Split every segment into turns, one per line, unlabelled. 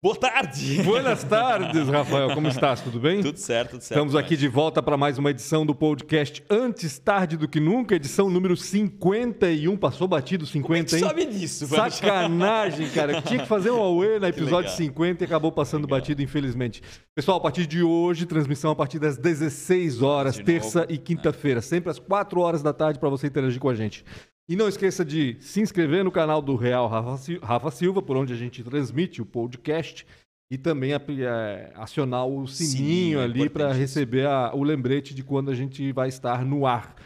Boa tarde!
Buenas tardes, Rafael. Como estás? Tudo bem?
Tudo certo, tudo certo.
Estamos aqui de volta para mais uma edição do podcast Antes Tarde do Que Nunca, edição número 51. Passou batido 50,
Como é sabe disso, velho?
Sacanagem, cara. Tinha que fazer um Aue no episódio
legal.
50 e acabou passando batido, infelizmente. Pessoal, a partir de hoje, transmissão a partir das 16 horas, terça e quinta-feira, sempre às 4 horas da tarde para você interagir com a gente. E não esqueça de se inscrever no canal do Real Rafa Sil- Rafa Silva, por onde a gente transmite o podcast, e também é, acionar o sininho,
Sininho, é
ali para receber a- o lembrete de quando a gente vai estar no ar.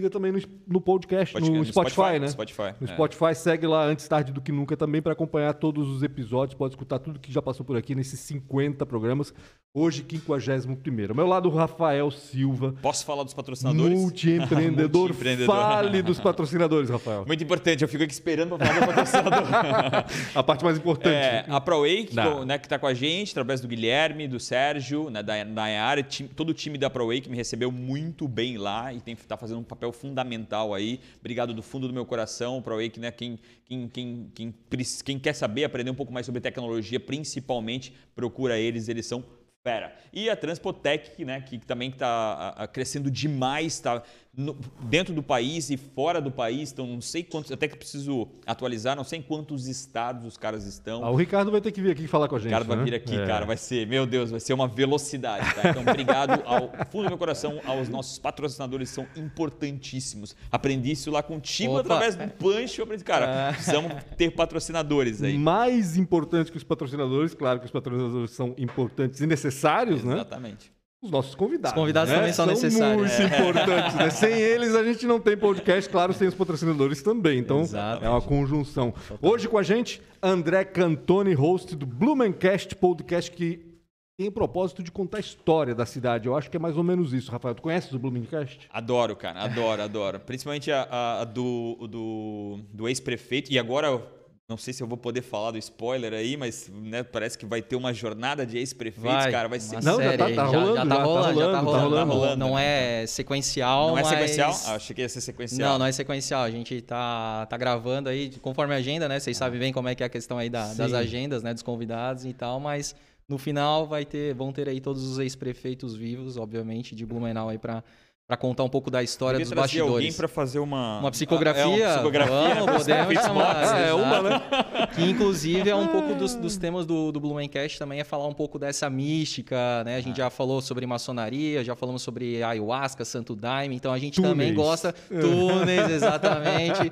Siga também no, no podcast, no, Spotify, né?
Spotify.
No
é.
Spotify, segue lá antes tarde do que nunca também para acompanhar todos os episódios. Pode escutar tudo que já passou por aqui nesses 50 programas. Hoje, 51. Ao meu lado, o Rafael Silva,
Posso falar dos patrocinadores?
multiempreendedor.
Multiempreendedor.
Fale dos patrocinadores, Rafael.
Muito importante, eu fico aqui esperando para falar do patrocinador.
A parte mais importante.
É, a ProWay, que, né, que tá com a gente, através do Guilherme, do Sérgio, né, da Nayara, todo o time da ProWay que me recebeu muito bem lá e tem, tá fazendo um papel fundamental aí. Obrigado do fundo do meu coração, o ProWay, que né, quem, quem, quem, quem, quem quer saber, aprender um pouco mais sobre tecnologia, principalmente, procura eles, eles são fera. E a Transpotec, né, que também está crescendo demais, está dentro do país e fora do país, então não sei quantos, até que preciso atualizar, não sei em quantos estados os caras estão.
Ah, o Ricardo vai ter que vir aqui falar com a gente.
O cara vai
né?
vir aqui,
É.
cara, vai ser, meu Deus, vai ser uma velocidade, tá? Então, obrigado ao fundo do meu coração, aos nossos patrocinadores, são importantíssimos. Aprendi isso lá contigo
Opa.
através do Punch, eu aprendi, cara, precisamos ter patrocinadores aí.
Mais importante que os patrocinadores, claro que os patrocinadores são importantes e necessários, né?
Exatamente.
Os nossos convidados.
Os convidados
né?
também são necessários.
Muito importantes. né? Sem eles, a gente não tem podcast, claro, sem os patrocinadores também. Então,
Exatamente.
é uma conjunção. Hoje com a gente, André Cantoni, host do Blumencast, podcast que tem o propósito de contar a história da cidade. Eu acho que é mais ou menos isso, Rafael. Tu conheces o Blumencast?
Adoro, cara, adoro, adoro. Principalmente a, a- a do, do, do ex-prefeito. E agora, não sei se eu vou poder falar do spoiler aí, mas né, parece que vai ter uma jornada de ex-prefeitos, cara. Vai ser.
uma
Não, já
série
tá-
aí.
tá
já,
rolando,
já
já
tá
tá
rolando, já
rolando,
tá
tá
rolando.
rolando. rolando.
Não é sequencial,
Não é
mas-
sequencial? Ah, achei que ia ser sequencial.
Não, não é sequencial. A gente tá, tá gravando aí conforme a agenda, né? Vocês sabem bem como é que é a questão aí da- das agendas, né? Dos convidados e tal, mas no final vai ter, vão ter aí todos os ex-prefeitos vivos, obviamente, de Blumenau aí pra, pra contar um pouco da história dos
trazer alguém
bastidores.
para fazer uma...
Uma psicografia?
É, uma psicografia.
Vamos, podemos chamar.
Ah, é uma, né?
Que inclusive é um pouco dos, dos temas do, do Blumencast também, é falar um pouco dessa mística, né? A gente já falou sobre maçonaria, já falamos sobre ayahuasca, santo daime, então a gente também
Túneis.
gosta. Túneis, exatamente.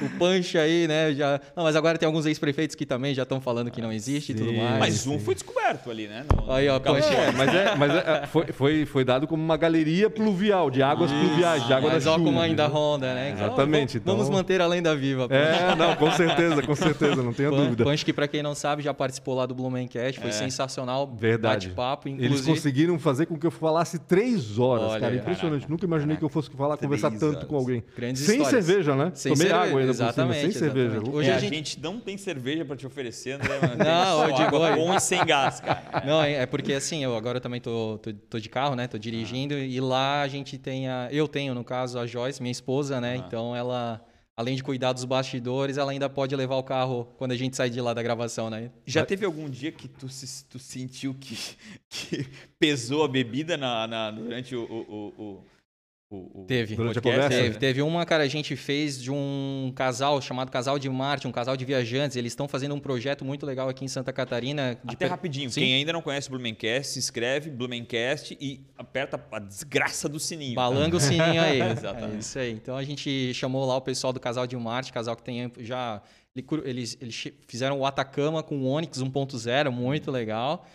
o punch aí, né? Já... Não, mas agora tem alguns ex-prefeitos que também já estão falando que não existe e tudo mais.
Mas um foi descoberto ali, né? No-
Aí, ó,
no.
É, mas, é, mas é, foi, foi, foi dado como uma galeria pluvial, de águas pluviais, de água
mas
da
ó
chuva.
como ainda
né?
ronda, né? Então,
Exatamente,
vamos- Vamos
então-
manter a lenda viva.
É, não, com certeza, com certeza, não tenha
Pan-
dúvida.
Punch, que pra quem não sabe, já participou lá do Blumencast, foi
É.
sensacional.
Verdade.
Bate-papo,
Eles
inclusive.
conseguiram fazer com que eu falasse três horas,
Olha
cara. Impressionante. Nunca imaginei que eu fosse falar, conversar tanto com alguém.
Grandes
sem
histórias.
cerveja, né?
Sem
Tomei
cerveja,
água ainda por cima,
exatamente,
sem cerveja.
exatamente.
Hoje
É,
a
a
gente não tem cerveja para te oferecer, André.
Não, eu digo,
água com e sem gás, cara.
Não, é é porque assim, eu agora também tô, tô, tô de carro, né? Tô dirigindo e lá a gente tem a. Eu tenho, no caso, a Joyce, minha esposa, né? Então ela, além de cuidar dos bastidores, ela ainda pode levar o carro quando a gente sai de lá da gravação, né?
Já teve algum dia que tu, se- tu sentiu que, que pesou a bebida na, na- durante o, o, o, o- o- o
Teve.
Podcast?
conversa?
Teve, teve uma, cara, a gente fez de um casal chamado Casal de Marte, um casal de viajantes. Eles estão fazendo um projeto muito legal aqui em Santa Catarina. De
Até
pe-
rapidinho,
Sim.
quem ainda não conhece o Blumencast, se inscreve Blumencast e aperta a desgraça do sininho. tá?
Balanga o sininho aí.
Exatamente.
É isso aí. Então a gente chamou lá o pessoal do Casal de Marte, casal que tem já. Eles, eles fizeram o Atacama com o Onix 1.0, muito legal.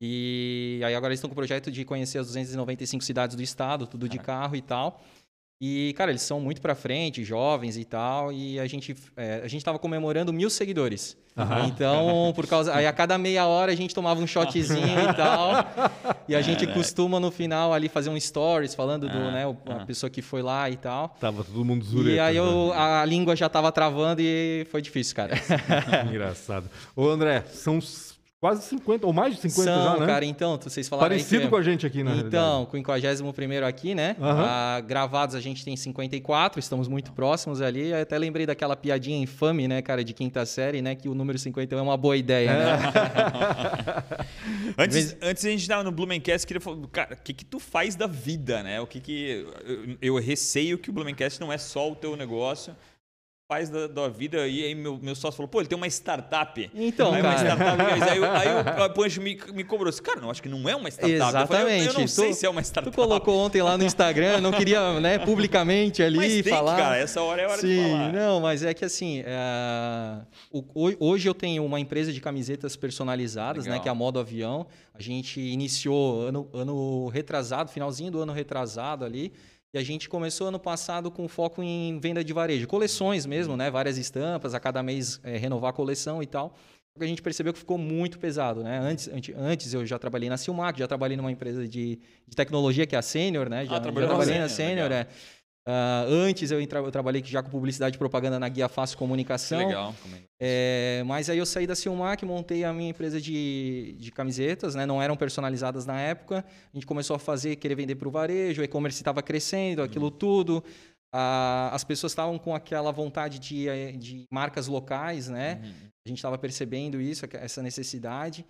E aí agora eles estão com o projeto de conhecer as 295 cidades do estado, tudo de carro e tal. E, cara, eles são muito pra frente, jovens e tal. E a gente, é, a gente tava comemorando mil seguidores. Então, por causa. Aí a cada meia hora a gente tomava um shotzinho e tal. E a gente costuma no final ali fazer um stories falando do,
Ah,
né, a
ah.
pessoa que foi lá e tal.
Tava todo mundo zureta.
E aí
né?
eu, a língua já tava travando e foi difícil, cara.
Engraçado. Ô, André, são quase 50, ou mais de 50
São,
já, né?
cara, então, vocês falaram
Parecido
que-
com a gente aqui, na
Então, com o 51 aqui, né?
Aham.
Ah, gravados a gente tem 54, estamos muito próximos ali. Eu até lembrei daquela piadinha infame, né, cara, de quinta série, né? Que o número 51 é uma boa ideia, né?
Antes, antes a gente estava no Blumencast, queria falar, cara, o que que tu faz da vida, né? O que que... Eu, eu receio que o Blumencast não é só o teu negócio, faz da, da vida. E aí meu, meu sócio falou, pô, ele tem uma startup.
Então,
aí uma
cara.
startup, aí, o- aí o Pancho me, me cobrou assim, cara, não, acho que não é uma startup. Eu, falei, eu- eu,
Exatamente.
não sei
Tu-
se é uma
Tu
startup.
colocou ontem lá no Instagram, não queria, né, publicamente ali
Mas tem
falar.
que, cara, essa hora é a hora
Sim,
de falar.
não, mas é que assim, é, hoje eu tenho uma empresa de camisetas personalizadas, né,
Legal.
que é a Modo Avião. A gente iniciou ano, ano retrasado, finalzinho do ano retrasado ali, e a gente começou ano passado com foco em venda de varejo, coleções mesmo, né, várias estampas, a cada mês é, renovar a coleção e tal. Só que a gente percebeu que ficou muito pesado, né? Antes, antes, eu já trabalhei na Silmac, já trabalhei numa empresa de, de tecnologia que é a Sênior, né? Já, já
trabalhou na
trabalhei na
Sênior,
é. Ah, antes eu, entra- eu trabalhei já com publicidade e propaganda na Guia Fácil
Que
Comunicação.
legal. como é-
mas aí eu saí da Silmac, montei a minha empresa de, de camisetas, né? não eram personalizadas na época. A gente começou a fazer, querer vender para o varejo, o e-commerce estava crescendo, aquilo tudo. Ah, as pessoas estavam com aquela vontade de, eh, de marcas locais, né?
Uhum.
A gente estava percebendo isso, essa necessidade.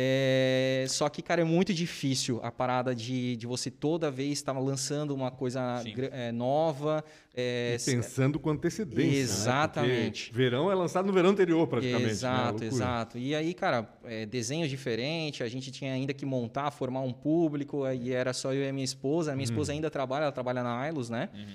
É, só que, cara, é muito difícil a parada de, de você toda vez estar lançando uma coisa é, nova. é,
E pensando com antecedência. né?
Exatamente.
Porque verão é lançado no verão anterior, praticamente. né?
Exato,
Loucura.
exato. E aí, cara, é, desenhos diferentes, a gente tinha ainda que montar, formar um público, aí era só eu e a minha esposa. A minha esposa ainda trabalha, ela trabalha na Ailos, né?
Uhum.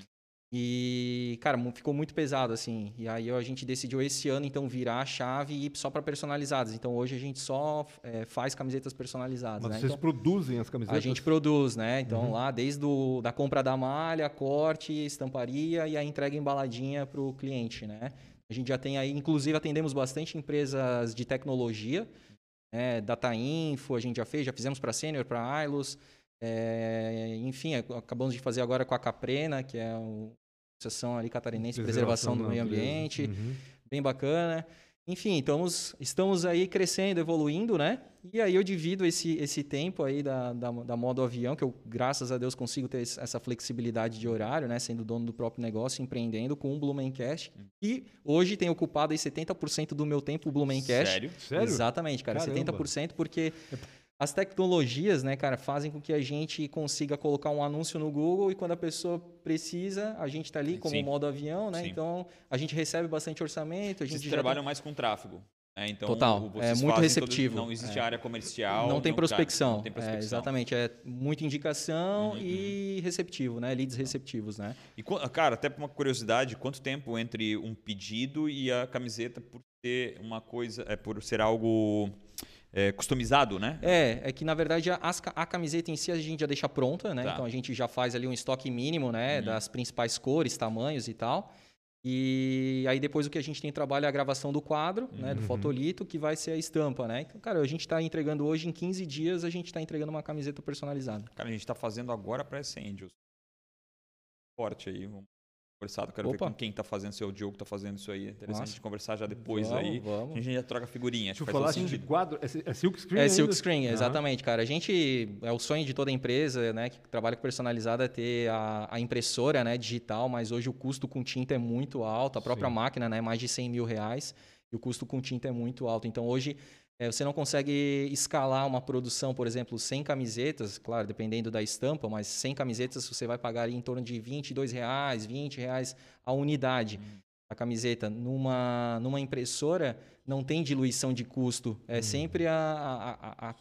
E, cara, ficou muito pesado, assim. E aí a gente decidiu esse ano, então, virar a chave e ir só para personalizadas. Então, hoje a gente só é, faz camisetas personalizadas,
Mas
né?
vocês
Então,
produzem as camisetas?
a gente produz, né? Então,
Uhum.
lá, desde o, da compra da malha, corte, estamparia e a entrega embaladinha para o cliente, né? A gente já tem aí, inclusive, atendemos bastante empresas de tecnologia, né? Data Info, a gente já fez, já fizemos para Senior, para Ailos, é, enfim, ac- acabamos de fazer agora com a Caprena, que é a Associação ali Catarinense de Preservação do Meio. Ambiente,
Uhum.
bem bacana. Enfim, estamos, estamos aí crescendo, evoluindo, né? E aí eu divido esse, esse tempo aí da, da, da modo avião, que eu, graças a Deus, consigo ter essa flexibilidade de horário, né? Sendo dono do próprio negócio, empreendendo com o Blumencast. E hoje tem ocupado aí 70% do meu tempo o Blumencast.
Sério?
Sério?
Exatamente, cara.
Caramba.
70% porque as tecnologias, né, cara, fazem com que a gente consiga colocar um anúncio no Google e quando a pessoa precisa, a gente está ali como
Sim.
modo avião, né?
Sim.
Então, a gente recebe bastante orçamento, a gente
Vocês trabalham mais com tráfego. né? Então,
Total. É muito receptivo.
não existe
É.
área comercial.
não tem
tá-
prospecção.
não tem
É,
prospecção.
exatamente, é muita indicação
Uhum,
e receptivo, né? Leads receptivos, né?
E, cara, até por uma curiosidade, quanto tempo entre um pedido e a camiseta por ser uma coisa, é, por ser algo é, customizado, né?
É, é que na verdade a, a camiseta em si a gente já deixa pronta, né?
Tá.
Então a gente já faz ali um estoque mínimo, né?
Uhum.
Das principais cores, tamanhos e tal. E aí depois o que a gente tem trabalho é a gravação do quadro, né? Do
Uhum.
fotolito, que vai ser a estampa, né? Então, cara, a gente está entregando hoje, em 15 dias, a gente está entregando uma camiseta personalizada.
Cara, a gente tá fazendo agora para essa Angels. Forte aí, vamos conversar. Quero ver
Opa.
com quem tá fazendo, se é o Diogo que tá fazendo isso aí. Interessante
Nossa.
a gente conversar já depois
Vamos,
aí. A
Vamos.
gente já troca figurinha.
Deixa eu
acho
assim
todo
de quadro. É, é silk screen
É
ainda?
silk screen, exatamente, cara. A gente é o sonho de toda empresa, né, que trabalha com personalizada é ter a, a impressora, né, digital, mas hoje o custo com tinta é muito alto. A própria
Sim.
máquina, né, é mais de 100 mil reais e o custo com tinta é muito alto. Então hoje é, você não consegue escalar uma produção, por exemplo, 100 camisetas, claro, dependendo da estampa, mas 100 camisetas você vai pagar em torno de 22 reais, 20 reais a unidade. A camiseta numa, numa impressora não tem diluição de custo. É sempre a, a- a-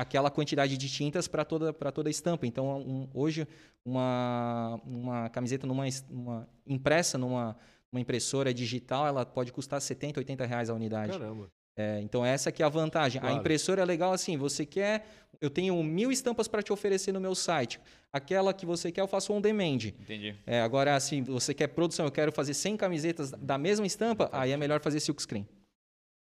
aquela quantidade de tintas para toda, para toda a estampa. Então, um- hoje, uma, uma camiseta numa, uma- impressa numa uma impressora digital, ela pode custar 70, 80 reais a unidade.
Caramba.
É, então, essa que é a vantagem.
Claro.
A impressora é legal assim, você quer... Eu tenho mil estampas para te oferecer no meu site. Aquela que você quer, eu faço on demand.
Entendi.
É, agora, assim, você quer produção, eu quero fazer 100 camisetas da mesma estampa, aí é melhor fazer silk screen.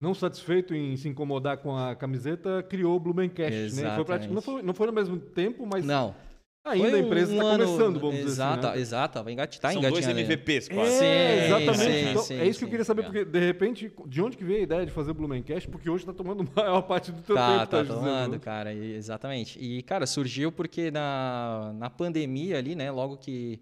Não satisfeito em se incomodar com a camiseta, criou o Blumencast. Né? Foi praticamente- não, foi, não foi no mesmo tempo, mas
Não,
Ainda a empresa
um
está
ano-
começando, vamos
exato,
dizer assim. Né?
Exato, tava engati- tá
São dois. MVPs quase.
É,
Sim,
exatamente.
sim,
Então,
sim,
é isso que eu queria saber,
É.
porque de repente, de onde que veio a ideia de fazer o Blumencast? Porque hoje tá tomando a maior parte do teu
Tá,
tempo,
tá
dizendo,
tomando,
né?
cara, exatamente. E, cara, surgiu porque na, na pandemia ali, né, logo que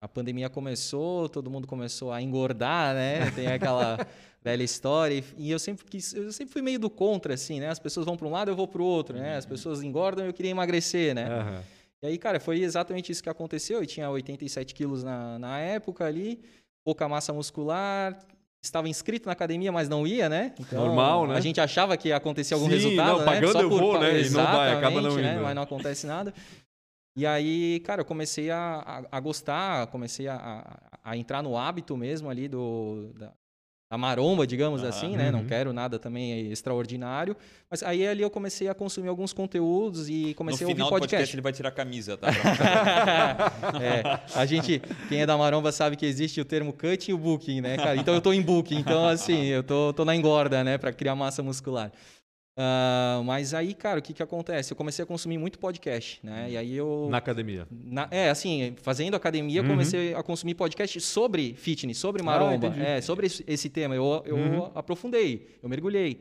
a pandemia começou, todo mundo começou a engordar, né, tem aquela velha história, e- eu sempre quis, eu sempre fui meio do contra, assim, né, as pessoas vão para um lado, eu vou para o outro, né, as pessoas engordam, eu queria emagrecer, né.
Aham.
E aí, cara, foi exatamente isso que aconteceu. Eu tinha 87 quilos na, na época ali, pouca massa muscular, estava inscrito na academia, mas não ia, né? Então,
Normal, né?
A gente achava que ia acontecer algum
Sim,
resultado,
não,
né?
pagando eu vou, né? E não vai, acaba não
Exatamente, né?
indo.
Mas não acontece nada. E aí, cara, eu comecei a, a, a gostar, comecei a, a, a entrar no hábito mesmo ali do, da, da maromba, digamos
Aham.
assim, né? Não
Uhum.
quero nada também extraordinário. Mas aí ali eu comecei a consumir alguns conteúdos e
No
comecei a ouvir
final do podcast
podcast.
ele vai tirar a camisa, tá?
é, a gente, quem é da Maromba sabe que existe o termo cutting e o booking, né, cara? Então eu tô em booking, então assim, eu tô, tô na engorda, né, para criar massa muscular. Ah, mas aí, cara, o que que acontece? Eu comecei a consumir muito podcast, né? E aí eu
Na academia.
na- é, assim, fazendo academia,
Uhum.
comecei a consumir podcast sobre fitness, sobre
Ah,
maromba,
entendi.
é, sobre esse, esse tema. Eu, eu
Uhum.
aprofundei, eu mergulhei.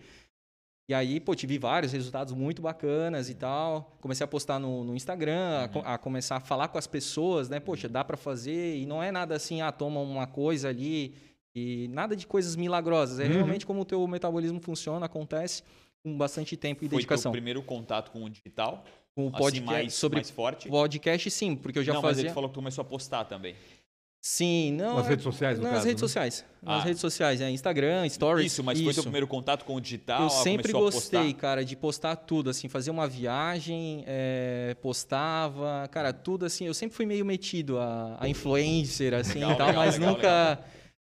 E aí, pô, tive vários resultados muito bacanas e tal. Comecei a postar no, no Instagram, a co- a, começar a falar com as pessoas, né? Poxa, dá pra fazer. E não é nada assim, ah, toma uma coisa ali. E nada de coisas milagrosas. É
Uhum.
realmente como o teu metabolismo funciona, acontece com bastante tempo e
Foi teu
dedicação.
primeiro contato com o digital?
Com o
assim,
podcast
mais,
sobre
mais forte?
podcast, sim, porque eu já
não, mas
fazia.
ele falou que tu começou a postar também.
Sim, não.
Nas redes sociais, no
Nas
caso,
redes
né?
sociais. Nas
Ah.
redes sociais, é Instagram, Stories.
Isso, mas foi teu primeiro contato com o digital?
Eu
Ah,
sempre gostei, cara, de postar tudo, assim, fazer uma viagem, é, postava, cara, tudo assim. Eu sempre fui meio metido a, a influencer, assim,
Legal,
e tal,
legal,
mas
legal,
nunca,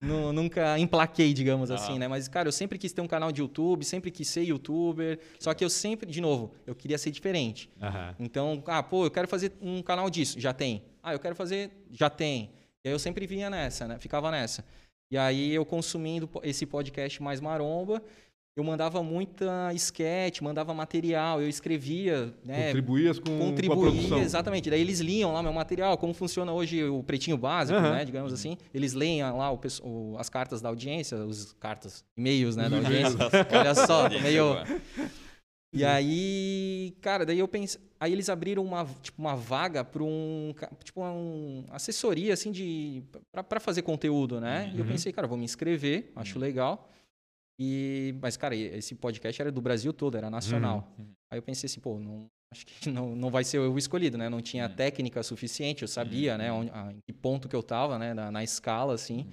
nu- nunca emplaquei, digamos
Ah.
assim, né? Mas, cara, eu sempre quis ter um canal de YouTube, sempre quis ser youtuber, só que eu sempre, de novo, eu queria ser diferente.
Aham.
Então, ah, pô, eu quero fazer um canal disso, já tem. Ah, eu quero fazer, já tem. E aí eu sempre vinha nessa, né? Ficava nessa. E aí eu consumindo esse podcast mais maromba, eu mandava muita sketch, mandava material, eu escrevia, né?
Contribuías com, com a
Contribuía,
produção.
exatamente. Daí eles liam lá meu material, como funciona hoje o pretinho básico,
Aham.
né? Digamos assim. Eles leem lá o o- as cartas da audiência, os cartas, e-mails, né? Da audiência. Olha só, meio. E aí, cara, daí eu pensei, aí eles abriram uma, tipo, uma vaga para um, tipo, uma assessoria assim de para fazer conteúdo, né? E eu
Uhum.
pensei, cara, vou me inscrever, acho legal. E mas cara, esse podcast era do Brasil todo, era nacional.
Uhum.
Aí eu pensei assim, pô, não acho que não, não vai ser o escolhido, né? Não tinha
Uhum.
técnica suficiente, eu sabia, né, onde, a, em que ponto que eu tava, né, na, na escala assim.
Uhum.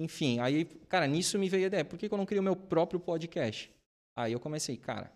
Enfim, aí, cara, nisso me veio a ideia, por que, que eu não crio o meu próprio podcast? Aí eu comecei, cara,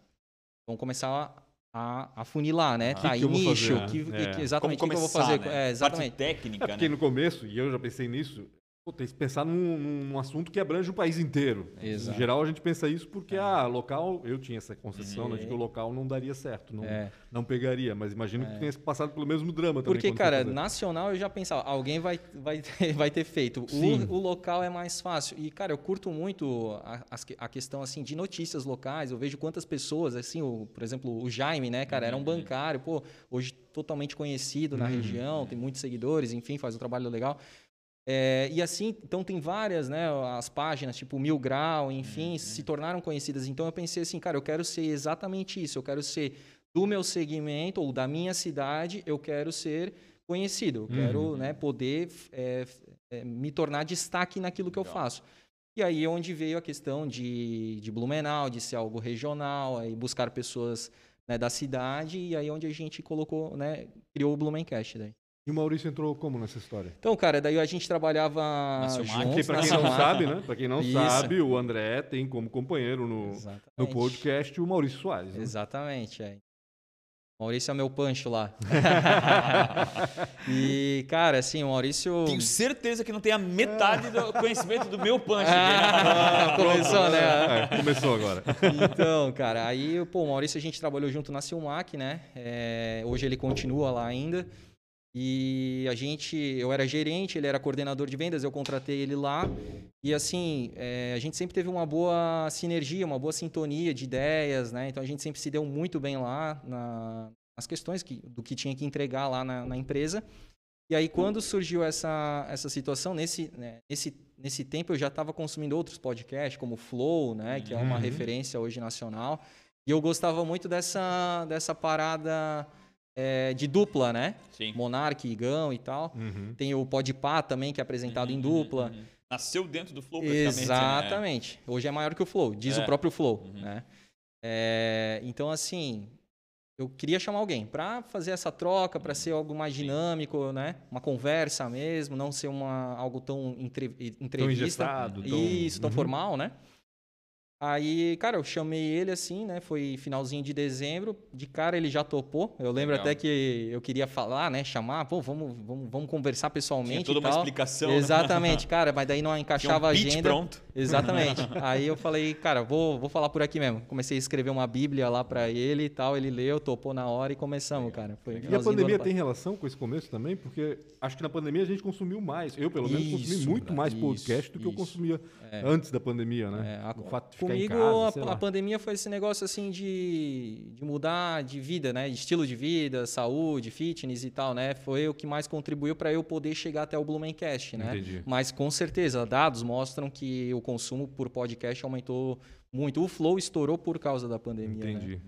vamos começar a, a funilar, né?
Ah.
tá,
Que eu
nicho,
fazer,
que,
né?
que-
É.
exatamente, o
Como
que, que eu vou fazer?
né?
É, exatamente.
Parte técnica,
É porque
né?
no começo, e eu já pensei nisso, tem que pensar num, num assunto que abrange o país inteiro.
Exato.
Em geral, a gente pensa isso porque, ah, local, eu tinha essa concepção né, de que o local não daria certo, não,
É.
não pegaria. Mas imagino que tu tenha passado pelo mesmo drama também.
Porque, cara, nacional eu já pensava, alguém vai, vai, vai ter feito. O, o local é mais fácil. E, cara, eu curto muito a, a questão, assim, de notícias locais. Eu vejo quantas pessoas, assim, o, por exemplo, o Jaime, né, cara, era um bancário, pô, hoje totalmente conhecido na região, tem muitos seguidores, enfim, faz um trabalho legal. É, e assim, então tem várias, né, as páginas, tipo Mil Grau, enfim, se tornaram conhecidas. Então eu pensei assim, cara, eu quero ser exatamente isso. Eu quero ser do meu segmento ou da minha cidade, eu quero ser conhecido. Eu quero, né, poder é, é, me tornar destaque naquilo que eu
Legal.
faço. E aí é onde veio a questão de, de Blumenau, de ser algo regional, aí buscar pessoas né, da cidade, e aí é onde a gente colocou, né, criou o Blumencast daí.
E o Maurício entrou como nessa história?
Então, cara, daí a gente trabalhava juntos na
quem não sabe, né? Pra quem não
Isso.
sabe, o André tem como companheiro no,
Exatamente.
no podcast o Maurício Soares. né?
Exatamente, é. Maurício é meu pancho lá. e, cara, assim, o Maurício...
Tenho certeza que não tem a metade do conhecimento do meu punch.
Ah, começou, né?
É, começou agora.
Então, cara, aí, pô, o Maurício a gente trabalhou junto na Silmac, né? É, hoje ele continua lá ainda. E a gente, eu era gerente, ele era coordenador de vendas, eu contratei ele lá. E assim, é, a gente sempre teve uma boa sinergia, uma boa sintonia de ideias, né? Então a gente sempre se deu muito bem lá na, as questões que, do que tinha que entregar lá na, na empresa. E aí, quando surgiu essa, essa situação, nesse, né, nesse, nesse tempo eu já estava consumindo outros podcasts, como Flow, né, que é uma
Uhum.
referência hoje nacional. E eu gostava muito dessa, dessa parada é, de dupla, né?
Sim.
Monark, Igão e tal.
Uhum.
Tem o Podpah também, que é apresentado em dupla.
Uhum, uhum. Nasceu dentro do Flow, praticamente. Né?
Exatamente. Hoje é maior que o Flow, diz
É.
o próprio Flow.
Uhum.
Né? É, então, assim, eu queria chamar alguém para fazer essa troca, para ser algo mais dinâmico, né? Uma conversa mesmo, não ser uma, algo tão entre, entrevista.
engessado, tão-
Isso, tão
Uhum.
formal, né? Aí, cara, eu chamei ele assim, né? Foi finalzinho de dezembro. De cara ele já topou. Eu lembro
Legal.
até que eu queria falar, né? Chamar, pô, vamos, vamos, vamos conversar pessoalmente.
Tinha toda uma explicação. né?
Exatamente, cara, mas daí não
Tinha
encaixava
um
a
pitch
agenda.
pronto.
Exatamente. Aí eu falei, cara, vou, vou falar por aqui mesmo. Comecei a escrever uma bíblia lá pra ele e tal. Ele leu, topou na hora e começamos, cara. Foi
E a pandemia tem relação com esse começo também? Porque acho que na pandemia a gente consumiu mais. Eu, pelo menos, consumi
Isso,
muito
cara,
mais
isso,
podcast do que eu
isso.
consumia antes da pandemia, né?
É, a-
fato de
Comigo,
casa,
a- a, pandemia foi esse negócio assim de, de mudar de vida, né? De estilo de vida, saúde, fitness e tal, né? Foi o que mais contribuiu para eu poder chegar até o Blumencast, né?
Entendi.
Mas com certeza, dados mostram que o consumo por podcast aumentou muito. O Flow estourou por causa da pandemia, né?
Entendi.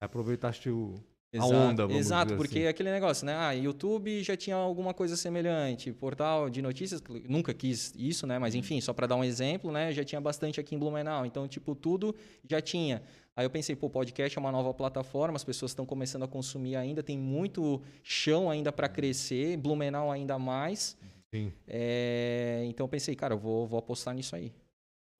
Aproveitaste o... A
Exato,
onda, vamos
Exato, porque
assim.
aquele negócio, né? Ah, YouTube já tinha alguma coisa semelhante, portal de notícias, nunca quis isso, né?
Uhum.
Mas enfim, só para dar um exemplo, né? Já tinha bastante aqui em Blumenau, então tipo tudo já tinha. Aí eu pensei, pô, podcast é uma nova plataforma, as pessoas estão começando a consumir ainda, tem muito chão ainda para crescer, Blumenau ainda mais.
Sim.
É, então eu pensei, cara, eu vou, vou apostar nisso aí.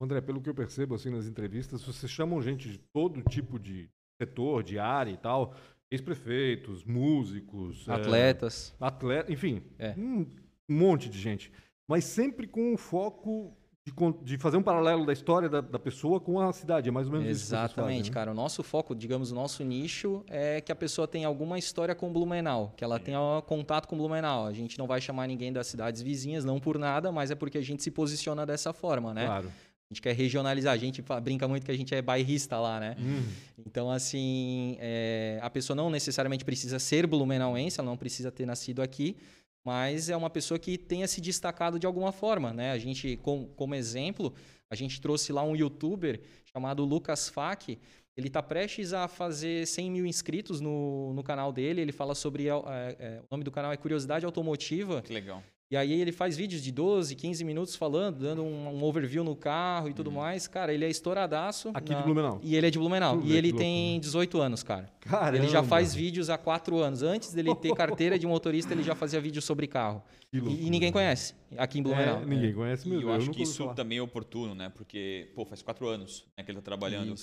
André, pelo que eu percebo assim nas entrevistas, vocês chamam gente de todo tipo de setor, de área e tal, ex-prefeitos, músicos, é,
Atletas.
atleta, enfim,
É.
um monte de gente, mas sempre com o foco de, de fazer um paralelo da história da, da pessoa com a cidade, é mais ou menos isso
Exatamente,
fazem, né?
cara. O nosso foco, digamos, o nosso nicho é que a pessoa tenha alguma história com Blumenau, que ela tenha contato com Blumenau. A gente não vai chamar ninguém das cidades vizinhas, não por nada, mas é porque a gente se posiciona dessa forma, né?
Claro.
A gente quer regionalizar. A gente brinca muito que a gente é bairrista lá, né?
Hum,
Então, assim, é, a pessoa não necessariamente precisa ser blumenauense, ela não precisa ter nascido aqui, mas é uma pessoa que tenha se destacado de alguma forma, né? A gente, com, como exemplo, a gente trouxe lá um youtuber chamado Lucas Fak, ele está prestes a fazer 100 mil inscritos no, no canal dele, ele fala sobre, é, é, o nome do canal é Curiosidade Automotiva,
Que legal.
E aí ele faz vídeos de 12, 15 minutos falando, dando um, um overview no carro e tudo mais. Cara, ele é estouradaço.
Aqui de Blumenau.
E ele é de Blumenau.
Tudo
e
bem,
ele tem
louco,
18 anos, cara.
Caramba.
Ele já faz vídeos há 4 anos. Antes dele ter carteira de motorista, ele já fazia vídeos sobre carro. E, e ninguém conhece aqui em Blumenau.
É, ninguém conhece
E
mesmo.
eu acho que isso
falar.
também é oportuno, né? Porque, pô, faz quatro anos né, que ele tá trabalhando.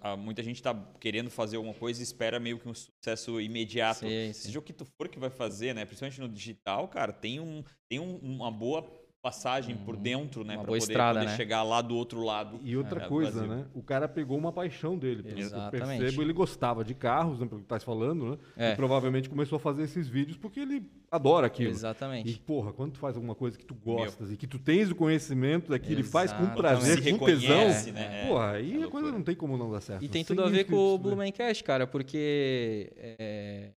A- a- muita gente tá querendo fazer alguma coisa e espera meio que um sucesso imediato.
Sim, sim.
Seja o que tu for que vai fazer, né? Principalmente no digital, cara, tem, um, tem um- uma boa passagem por dentro, né?
Uhum. uma
Pra
boa
poder,
estrada,
poder
né?
chegar lá do outro lado.
E outra
é,
coisa, né? O cara pegou uma paixão dele. pelo que Eu
Exatamente.
percebo, ele gostava de carros, né? Pelo que tá falando, né?
É.
E provavelmente começou a fazer esses vídeos porque ele adora aquilo. E,
Exatamente.
porra, quando tu faz alguma coisa que tu gostas e que tu tens o conhecimento daquilo e faz com
Exatamente.
prazer,
Se
com tesão,
né? É,
porra, aí
é
a coisa não tem como não dar certo.
E tem
100
tudo a ver com o
né?
Blumencast, cara, porque é,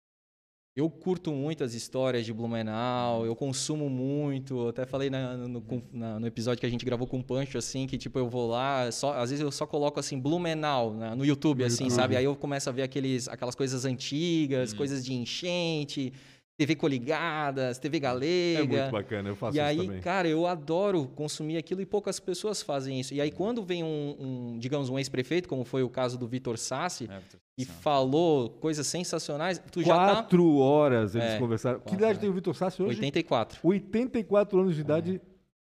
eu curto muito as histórias de Blumenau, eu consumo muito. eu Até falei na- no, na- no episódio que a gente gravou com o Pancho, assim, que tipo, eu vou lá, só, às vezes eu só coloco assim, Blumenau na- no YouTube,
No
assim,
YouTube.
sabe? Aí eu começo a ver aqueles, aquelas coisas antigas,
Hum.
coisas de enchente, TV coligadas, TV galega.
É muito bacana, eu faço
E
isso
aí,
também.
cara, eu adoro consumir aquilo e poucas pessoas fazem isso. E aí, quando vem um, um, digamos, um ex-prefeito, como foi o caso do Vitor Sassi,
É,
e falou coisas sensacionais, tu já tá
Quatro horas eles
É,
conversaram. Que
quatro,
idade
é.
tem o Vitor Sassi hoje?
84.
84 anos de idade,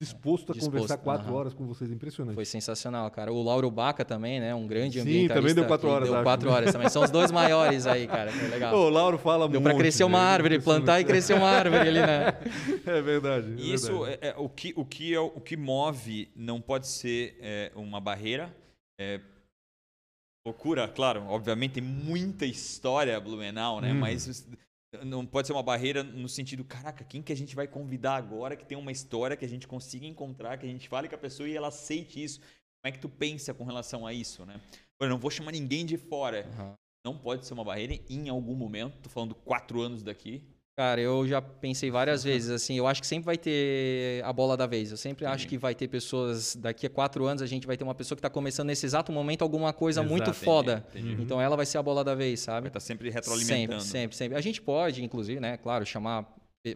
disposto a
Disposto,
conversar quatro horas com vocês. Impressionante.
Foi sensacional, cara. O Lauro Baca também, né? Um grande
Sim,
ambientalista.
também deu quatro horas,
Deu
acho.
quatro horas também. São os dois maiores aí, cara. Foi legal.
Ô, o Lauro fala
Deu
um
pra
monte,
crescer uma
né?
árvore, plantar e crescer uma árvore ali, né?
É verdade. é
E isso
verdade.
é, é o, que, o, que é, o que move não pode ser é, uma barreira. É, loucura, claro, obviamente tem muita história Blumenau, né?
Hum.
Mas não pode ser uma barreira no sentido, caraca, quem que a gente vai convidar agora que tem uma história que a gente consiga encontrar, que a gente fale com a pessoa e ela aceite isso. Como é que tu pensa com relação a isso, né? Eu não vou chamar ninguém de fora.
Aham.
não pode ser uma barreira em algum momento? Tô falando quatro anos daqui.
Cara, eu já pensei várias vezes, assim, eu acho que sempre vai ter a bola da vez. Eu sempre acho que vai ter pessoas, daqui a quatro anos a gente vai ter uma pessoa que está começando nesse exato momento alguma coisa
Exato,
muito
entendi,
foda.
entendi.
Então ela vai ser a bola da vez, sabe?
Vai estar sempre retroalimentando.
Sempre, sempre, sempre. A gente pode, inclusive, né, claro, chamar.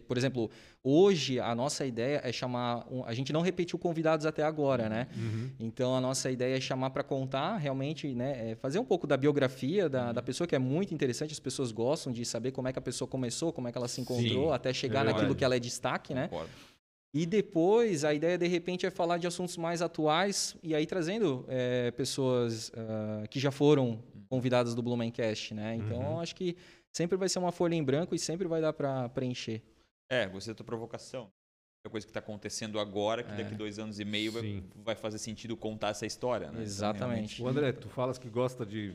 Por exemplo, hoje a nossa ideia é chamar. a gente não repetiu convidados até agora, né?
Uhum.
Então a nossa ideia é chamar para contar realmente, né? é fazer um pouco da biografia da,
Uhum.
da pessoa, que é muito interessante. As pessoas gostam de saber como é que a pessoa começou, como é que ela se encontrou,
Sim,
até chegar
é
naquilo que ela é destaque, né?
Concordo.
E depois, a ideia, de repente, é falar de assuntos mais atuais e aí trazendo é, pessoas ah, que já foram convidadas do Blumencast, né? Então,
Uhum.
acho que sempre vai ser uma folha em branco e sempre vai dar para preencher.
É, gostei da tua provocação. É coisa que está acontecendo agora, que
É.
daqui dois anos e meio vai, vai fazer sentido contar essa história, né?
Exatamente.
O André, tu falas que gosta de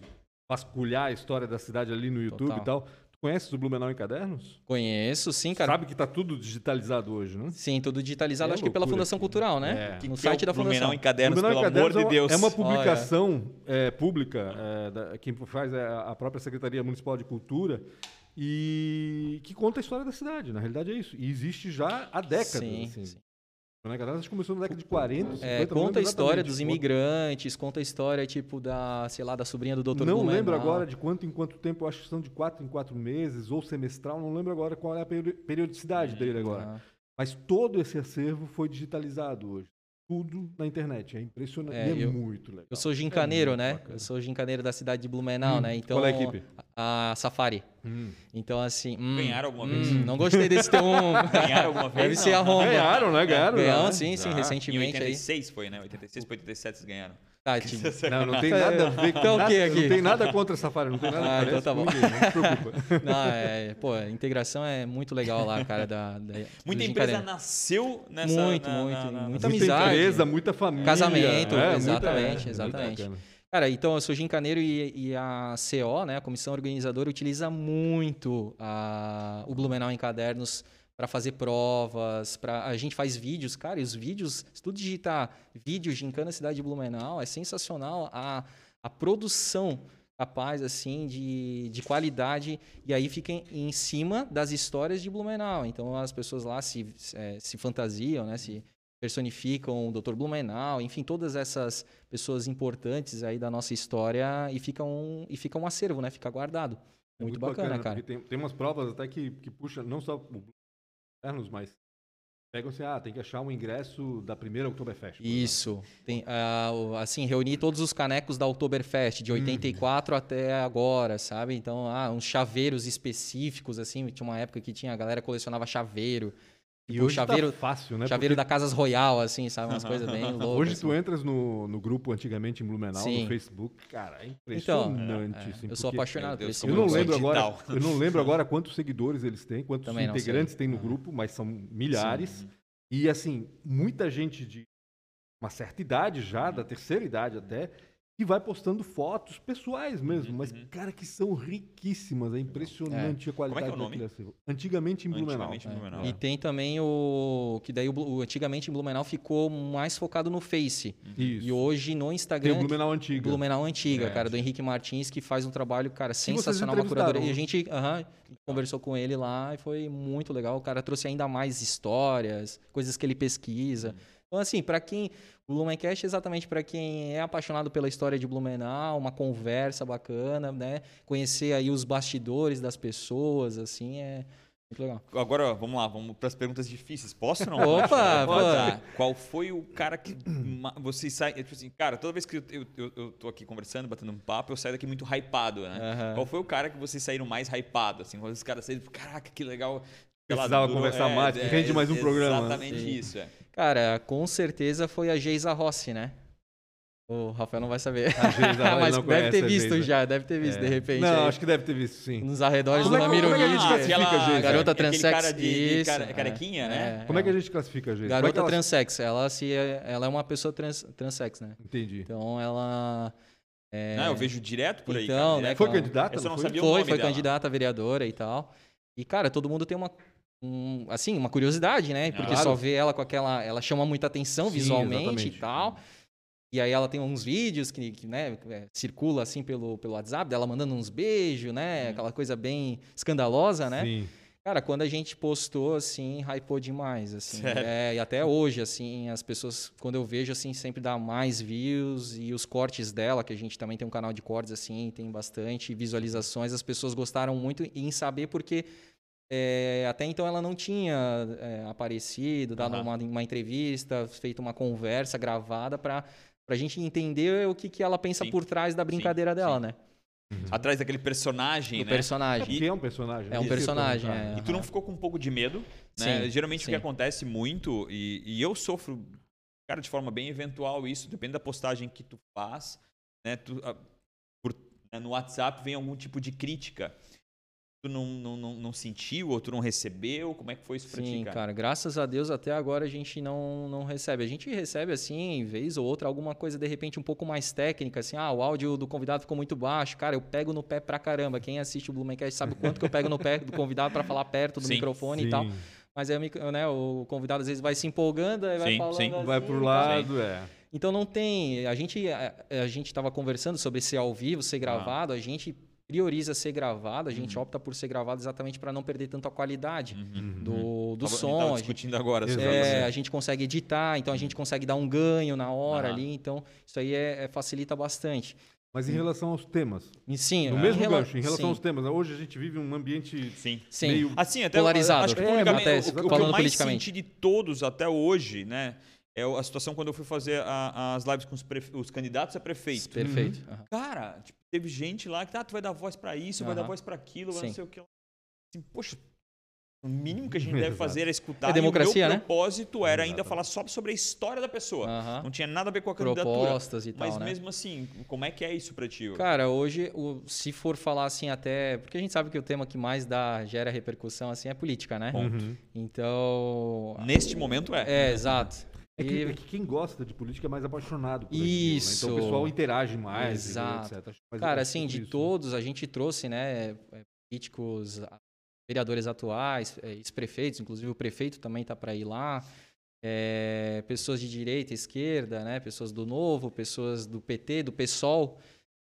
vasculhar a história da cidade ali no YouTube
Total.
e tal. Tu conheces o Blumenau em Cadernos?
Conheço, sim, cara.
Sabe que tá tudo digitalizado hoje, né?
Sim, tudo digitalizado,
É
acho que pela Fundação
aqui?
Cultural,
É.
né?
Que
No
que
site
é o
da
Blumenau
Fundação.
em cadernos,
Blumenau em
pelo amor
Cadernos
de
é
Deus.
É uma publicação é, pública, é, da- quem faz é a própria Secretaria Municipal de Cultura, e que conta a história da cidade. Na realidade é isso. E existe já há décadas.
Sim,
assim.
sim.
Acho que começou na década de 40, 50,
É, conta a história dos imigrantes, conta a história, tipo, da, sei lá, da sobrinha do Dr.
Não
Blumenau.
lembro agora de quanto em quanto tempo, eu acho que são de quatro em quatro meses, ou semestral, não lembro agora qual é a peri- periodicidade dele agora. Mas todo esse acervo foi digitalizado hoje. Tudo na internet. É impressionante.
É,
e é
eu-
muito legal.
Eu sou gincaneiro,
muito
né?
bacana.
Eu sou gincaneiro da cidade de Blumenau,
Hum,
né? Então,
qual é a equipe?
A Safari.
Hum.
Então, assim... hum,
Ganharam alguma
hum,
vez?
Não gostei desse teu um.
Ganharam alguma vez?
Deve ser
Não.
a Roma.
Ganharam, né? Ganharam.
Ganhamos,
né?
sim, sim.
Em
recentemente aí.
86 foi, né? 86 para 87 vocês ganharam.
Tá, time.
Não, não tem nada a ver com
Então o
nada,
quê aqui?
Não tem nada contra a Safari, não tem nada
Ah, então tá bom.
ninguém, não se preocupa.
Não, é, pô, a integração é muito legal lá, cara, da, da
Muita empresa nasceu nessa...
Muito,
na-
muito,
na- na-
muita
muita
amizade.
empresa, muita família.
Casamento,
é, muita-
exatamente,
é,
exatamente. Cara, então eu sou gincaneiro e, e a CO, né, a comissão organizadora, utiliza muito a, o Blumenau em cadernos para fazer provas, para a gente faz vídeos, cara, e os vídeos, se tu digitar vídeo Gincana Cidade de Blumenau, é sensacional a, a produção capaz assim de, de qualidade e aí fica em, em cima das histórias de Blumenau. Então as pessoas lá se, se, eh, se fantasiam, né, se personificam o Dr. Blumenau, enfim, todas essas pessoas importantes aí da nossa história e fica um, e fica um acervo, né? Fica guardado.
É
Muito, bacana, cara.
Porque tem, tem umas provas até que, que puxa não só o internos, mas pegam assim, ah, tem que achar um ingresso da primeira Oktoberfest.
Isso. Tem, o- assim, reunir todos os canecos da Oktoberfest, de 84 até agora, sabe? Então, ah, uns chaveiros específicos, assim. Tinha uma época que tinha, a galera colecionava chaveiro.
E
Tipo,
hoje
chaveiro,
tá fácil, né?
chaveiro
Porque
da Casas Royal, assim, sabe? Umas coisas bem loucas.
Hoje
assim.
tu entras no, no grupo antigamente em Blumenau,
Sim.
no Facebook, cara, é
Então,
impressionante.
é,
assim,
eu sou apaixonado por esse
Eu não lembro agora,
digital.
eu não lembro agora quantos seguidores eles têm, quantos
Também
integrantes tem no grupo, mas são milhares. E assim, muita gente de uma certa idade já, da terceira idade até, que vai postando fotos pessoais mesmo, mas cara que são riquíssimas, é impressionante a qualidade
é o nome?
daquele acervo. Antigamente em Blumenau.
Antigamente em Blumenau.
E tem também o. Que daí o, o- antigamente em Blumenau ficou mais focado no Face.
Isso.
E hoje no
Tem
Instagram.
o Blumenau antigo.
Blumenau Antiga,
É.
cara, do Henrique Martins, que faz um trabalho, cara, sensacional, uma curadora. E a gente aham, conversou com ele lá e foi muito legal. O cara trouxe ainda mais histórias, coisas que ele pesquisa. Então, assim, para quem. O Lumencast é exatamente para quem é apaixonado pela história de Blumenau, uma conversa bacana, né? Conhecer aí os bastidores das pessoas, assim, é muito legal.
Agora, vamos lá, vamos para as perguntas difíceis. Posso ou não?
Opa,
Pode? Tá. Qual foi o cara que ma- vocês saem. Tipo assim, cara, toda vez que eu, eu, eu- eu tô aqui conversando, batendo um papo, eu saio daqui muito hypado, né?
Aham.
Qual foi o cara que vocês saíram mais hypado? Assim, quando os caras saíram, caraca, que legal.
Precisava conversar mais, que rende mais um programa.
Exatamente isso, é.
Cara, com certeza foi a Geisa Rossi, né? O Rafael não vai saber.
A Geisa, ele
Mas
não
deve ter visto já, deve ter visto,
É.
de repente.
Não,
aí,
acho que deve ter visto, sim.
Nos arredores
Como
do
é
Ramiro
como é que a gente classifica a Geisa?
Garota transex.
cara de, de
isso,
cara-
é.
carequinha, né?
É,
Como é que
é.
a gente classifica a Geisa? É
Garota
ela-
transex, ela, se, ela é uma pessoa trans, transex, né?
Entendi.
Então ela. é,
Não, eu vejo direto por aí.
Então,
cara,
né,
direto.
Foi candidata?
Eu só não
foi?
sabia o
Foi,
nome
foi
dela.
candidata a vereadora e tal. E, cara, todo mundo tem uma. Um, assim, uma curiosidade, né? Porque
Claro.
só vê ela com aquela. Ela chama muita atenção
Sim,
visualmente
exatamente.
e tal. E aí ela tem uns vídeos que, que né, é, circula assim pelo, pelo WhatsApp, dela mandando uns beijos, né? Aquela coisa bem escandalosa, né?
Sim.
Cara, quando a gente postou, assim, hypou demais, assim. É, e até hoje, assim, as pessoas, quando eu vejo, assim, sempre dá mais views e os cortes dela, que a gente também tem um canal de cortes, assim, tem bastante visualizações, as pessoas gostaram muito em saber porque é, até então ela não tinha é, aparecido, dado
Aham.
uma, uma entrevista, feito uma conversa gravada para a gente entender o que, que ela pensa
Sim.
por trás da brincadeira
sim.
dela, né?
Atrás daquele personagem,
Do
né?
É
personagem.
porque é um personagem.
É um
ia
personagem, é.
E tu não ficou com um pouco de medo, né?
Sim,
Geralmente o que
sim.
acontece muito, e, e eu sofro, cara, de forma bem eventual isso, depende da postagem que tu faz, né? Tu, ah, por- né, no WhatsApp vem algum tipo de crítica. Tu não, não, não, não sentiu ou tu não recebeu? Como é que foi isso pra ti,
Sim,
cara?
cara, graças a Deus até agora a gente não, não recebe. A gente recebe, assim, vez ou outra, alguma coisa de repente um pouco mais técnica, assim, ah, o áudio do convidado ficou muito baixo. Cara, eu pego no pé pra caramba. Quem assiste o Blumencast sabe o quanto que eu pego no pé do convidado pra falar perto do
Sim,
microfone
Sim.
e tal. Mas aí né, o convidado às vezes vai se empolgando, aí vai
Sim,
falando
sim.
assim,
Vai pro
tal.
lado, é.
Então não tem. A gente a, a gente estava conversando sobre ser ao vivo, ser gravado. A gente prioriza ser gravado. A gente opta por ser gravado exatamente para não perder tanto a qualidade do, do
Tava-
som.
Uhum. tava
a gente-
discutindo agora sobre
é, a gente consegue editar, então a gente consegue dar um ganho na hora
Aham.
ali. Então isso aí é- é- facilita bastante.
Mas em relação aos temas,
sim,
no
em
mesmo
rela-
gancho, em relação
sim,
aos temas, hoje a gente vive um ambiente
Sim.
sim.
meio-
Assim, até
Polarizado.
Acho que
É,
até
o, o que eu mais
politicamente.
senti de todos até hoje, né? É a situação quando eu fui fazer a- as lives com os, prefe- os candidatos a prefeito.
Perfeito.
Uhum.
Cara, tipo, teve gente lá que, ah, tu vai dar voz pra isso, vai dar voz pra aquilo, vai não sei o que. Assim, poxa, o mínimo que a gente deve
Exato.
fazer é escutar.
É democracia,
e o meu
né?
propósito era ainda
Exatamente.
falar só sobre a história da pessoa.
Aham.
Não tinha nada a ver com a candidatura.
Propostas e
Mas
tal, né?
mesmo assim, como é que é isso pra ti?
Cara, hoje, se for falar assim até... Porque a gente sabe que o tema que mais dá, gera repercussão assim é política, né?
Uhum.
Então...
Neste momento é.
É, exato.
É que, é que quem gosta de política é mais apaixonado por
Isso.
aquilo, né? Então o pessoal interage mais,
Exato.
etc. Mas
Cara, assim, de
isso.
todos, a gente trouxe, né, é, políticos, vereadores atuais, é, ex-prefeitos, inclusive o prefeito também tá para ir lá, é, pessoas de direita, esquerda, né, pessoas do Novo, pessoas do PT, do PSOL.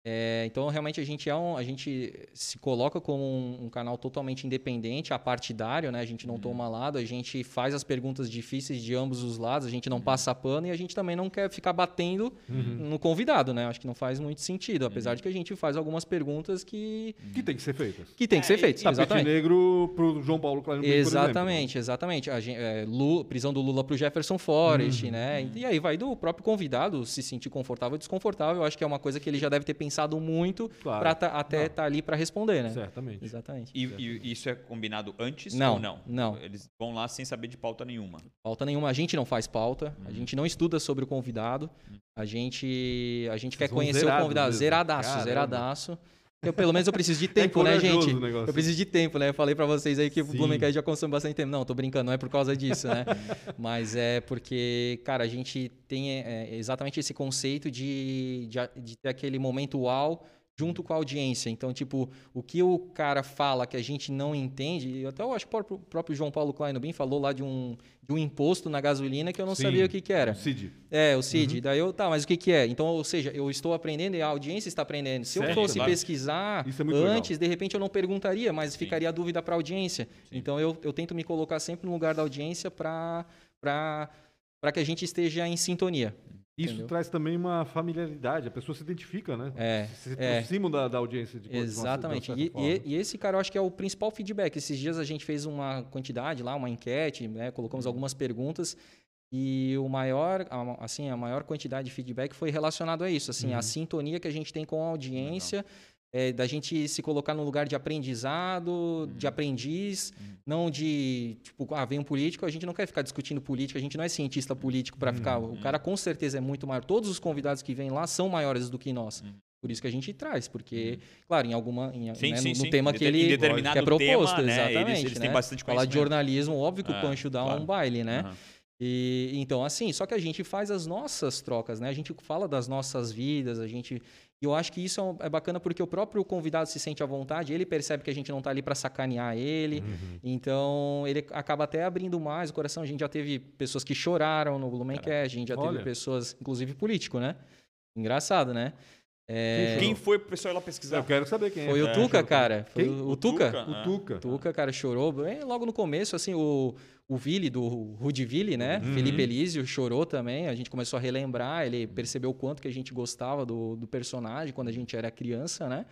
É, então, realmente, a gente, é um, a gente se coloca como um, um canal totalmente independente, apartidário, né? A gente não toma lado, a gente faz as perguntas difíceis de ambos os lados, a gente não passa pano e a gente também não quer ficar batendo
Uhum.
no convidado, né? Acho que não faz muito sentido, apesar de que a gente faz algumas perguntas que,
Que tem que ser feitas.
que tem que ser
É,
feitas.
e-
Tapete
Exatamente.
negro pro João Paulo por exemplo.
Exatamente, exatamente. A gen- é, Lu- prisão do Lula pro Jefferson Forrest,
Uhum.
né? E aí vai do próprio convidado se sentir confortável ou desconfortável. Eu acho que é uma coisa que ele já deve ter pensado muito
Claro.
para até
Não.
estar ali para responder, né?
Certamente.
Exatamente.
E, e isso é combinado antes
Não,
ou não?
não.
Eles vão lá sem saber de pauta nenhuma.
Pauta nenhuma. A gente não faz pauta,
Uhum.
a gente não estuda sobre o convidado. A gente, a gente quer conhecer o convidado.
mesmo.
Zeradaço,
Caramba.
zeradaço. Eu, pelo menos eu preciso de tempo, né,
corajoso
gente?
o.
Eu preciso de tempo, né? Eu falei pra vocês aí que o
Sim.
Blumencast já consome bastante tempo. Não, tô brincando, não é por causa disso, né? Mas é porque, cara, a gente tem é, exatamente esse conceito de, de, de ter aquele momento uau junto com a audiência. Então, tipo, o que o cara fala que a gente não entende, e até eu acho que o próprio, o João Paulo Kleinobin falou lá de um, de um imposto na gasolina que eu não
Sim.
sabia o que que era.
Cid.
É, o CID.
Uhum.
Daí eu, tá, mas o que que é? Então, ou seja, eu estou aprendendo e a audiência está aprendendo. Se eu
Certo,
fosse
claro.
pesquisar
é muito legal.
antes, de repente eu não perguntaria, mas ficaria a dúvida para a audiência. Então, eu, eu tento me colocar sempre no lugar da audiência para que a gente esteja em sintonia.
Isso
Entendeu?
traz também uma familiaridade, a pessoa se identifica, né?
É,
Se
é.
aproximam da, da audiência. De, de uma- de uma
Exatamente. E, e- esse, cara, eu acho que é o principal feedback. Esses dias a gente fez uma quantidade lá, uma enquete, né?
Uhum.
colocamos algumas perguntas e o maior, a- assim, a maior quantidade de feedback foi relacionado a isso, assim,
Uhum.
a sintonia que a gente tem com a audiência, é, da gente se colocar no lugar de aprendizado,
Uhum.
de aprendiz, não de, tipo, ah, vem um político, a gente não quer ficar discutindo política, a gente não é cientista político para ficar,
Uhum.
o cara com certeza é muito maior, todos os convidados que vêm lá são maiores do que nós. Por isso que a gente traz, porque, claro, em alguma. Em,
Uhum. Sim,
né,
sim,
no,
sim.
tema
Em
que ele que é proposto,
tema, né, eles-
exatamente.
eles têm
né?
bastante
Falar de jornalismo, óbvio que
É,
o Pancho dá
claro.
um baile, né?
Aham.
E então, assim, só que a gente faz as nossas trocas, né? A gente fala das nossas vidas, a gente. E eu acho que isso é é bacana porque o próprio convidado se sente à vontade, ele percebe que a gente não tá ali para sacanear ele.
Uhum.
Então, ele acaba até abrindo mais o coração. A gente já teve pessoas que choraram no Blumencast, a gente já
Olha.
teve pessoas, inclusive político, né? Engraçado, né? É,
Quem foi pro pessoal ir lá
Eu
pesquisar?
quero saber quem
foi
é.
o Tuca, cara. Foi
Quem?
o, o
O
Tuca.
Tuca?
O Tuca.
Tuca, cara, chorou. Bem, logo no começo, assim, o, o Vili, do Rudiville, né? Felipe Elísio chorou também. A gente começou a relembrar, ele percebeu o quanto que a gente gostava do, do personagem quando a gente era criança, né?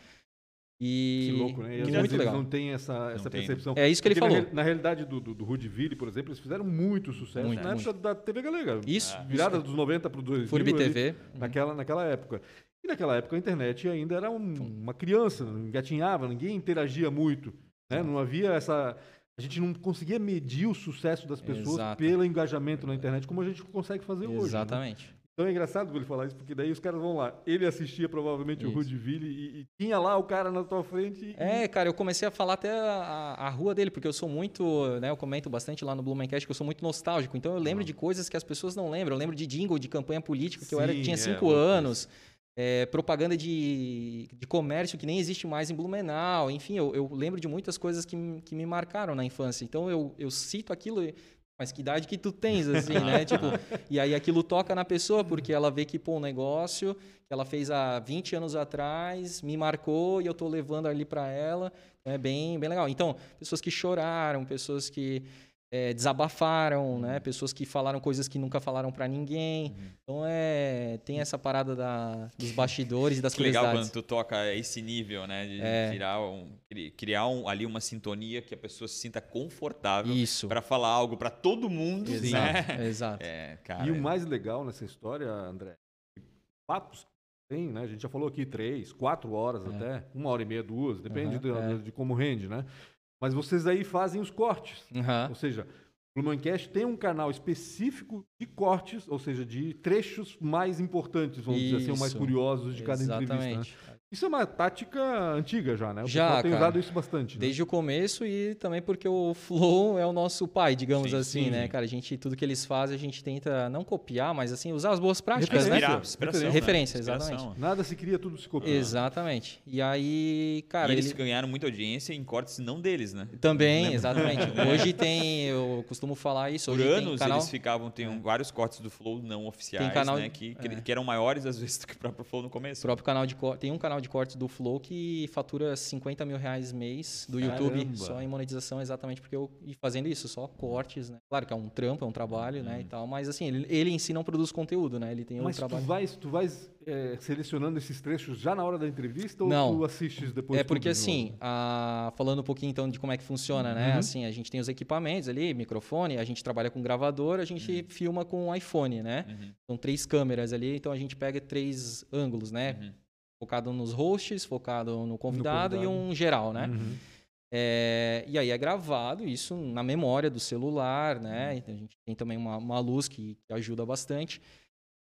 E
Que louco, né? E às vezes
muito legal.
não têm essa, essa
tem.
percepção.
É isso que ele
Porque na
falou.
real- Na, realidade do, do, do Rudiville, por exemplo, eles fizeram muito sucesso
Muito,
na época da TV Galega.
Isso.
Virada dos 90 para o 2000.
Furby
ali,
TV.
Naquela, naquela época. Naquela época a internet ainda era um- uma criança, não engatinhava, ninguém interagia muito. Né? Não havia essa. A gente não conseguia medir o sucesso das pessoas
Exato.
pelo engajamento na internet, como a gente consegue fazer hoje. né?
Exatamente.
Então é engraçado ele falar isso, porque daí os caras vão lá. Ele assistia provavelmente o
Isso.
Rudiville e, e tinha lá o cara na tua frente. e-
É, cara, eu comecei a falar até a, a rua dele, porque eu sou muito, né, eu comento bastante lá no Blumencast que eu sou muito nostálgico, então eu lembro de coisas que as pessoas não lembram. Eu lembro de jingle de campanha política, que eu era,
Sim,
tinha
é,
cinco
louco
anos, é, propaganda de, de comércio que nem existe mais em Blumenau, enfim, eu, eu lembro de muitas coisas que, me- que me marcaram na infância. Então eu, eu cito aquilo, e, mas que idade que tu tens, assim, né? tipo, e aí aquilo toca na pessoa, porque ela vê que, pô, um negócio que ela fez há 20 anos atrás, me marcou e eu tô levando ali para ela. É bem, bem legal. Então, pessoas que choraram, pessoas que é, desabafaram, né? Pessoas que falaram coisas que nunca falaram para ninguém. Então, é, tem essa parada da, dos bastidores e das
Que legal quando tu toca esse nível, né? De
É.
tirar um, cri- criar um- ali uma sintonia que a pessoa se sinta confortável
Isso.
para falar algo para todo mundo,
Exato,
né?
exato.
É, cara.
E o mais legal nessa história, André, papos tem, né? A gente já falou aqui três, quatro horas
É.
até, uma hora e meia, duas, depende
Aham,
de,
é.
de como rende, né? Mas vocês aí fazem os cortes.
Aham.
Ou seja, o Blumencast tem um canal específico de cortes, ou seja, de trechos mais importantes, vamos dizer assim, ou mais
Isso.
curiosos de cada entrevista. né? Isso é uma tática antiga já, né? O
Já,
tem
cara.
usado isso bastante. né?
Desde o começo e também porque o Flow é o nosso pai, digamos
Sim,
assim,
sim.
né, cara? A gente, tudo que eles fazem, a gente tenta não copiar, mas assim, usar as boas práticas, né?
Referência.
né?
Referência,
Inspiração.
exatamente.
Nada se cria, tudo se copia.
Exatamente. E aí, cara,
e eles
ele...
ganharam muita audiência em cortes não deles, né?
Também, exatamente. Hoje tem, eu costumo falar isso,
Por
hoje tem
anos
canal...
eles ficavam, tem um- vários cortes do Flow não oficiais,
Tem canal-
né? Que, que,
é.
que eram maiores às vezes do que o próprio Flow no
O
começo.
próprio canal de cor... Tem um canal de cortes do Flow que fatura 50 mil reais mês do YouTube
Caramba.
só em monetização, exatamente porque eu e fazendo isso, só cortes, né? Claro que é um trampo, é um trabalho, né? E tal, mas assim, ele, ele em si não produz conteúdo, né? Ele tem um
Mas tu
trabalho.
vais, tu vais é, selecionando esses trechos já na hora da entrevista ou
Não.
tu assistes depois?
É porque assim, a- falando um pouquinho então de como é que funciona, né?
Uhum.
Assim, a gente tem os equipamentos ali, microfone, a gente trabalha com gravador, a gente filma com iPhone, né?
Uhum.
São três câmeras ali, então a gente pega três ângulos, né?
Uhum.
Focado nos hosts, focado no convidado, e
convidado.
um geral, né?
Uhum.
É, e aí é gravado isso na memória do celular, né? Então a gente tem também uma, uma luz que, que ajuda bastante.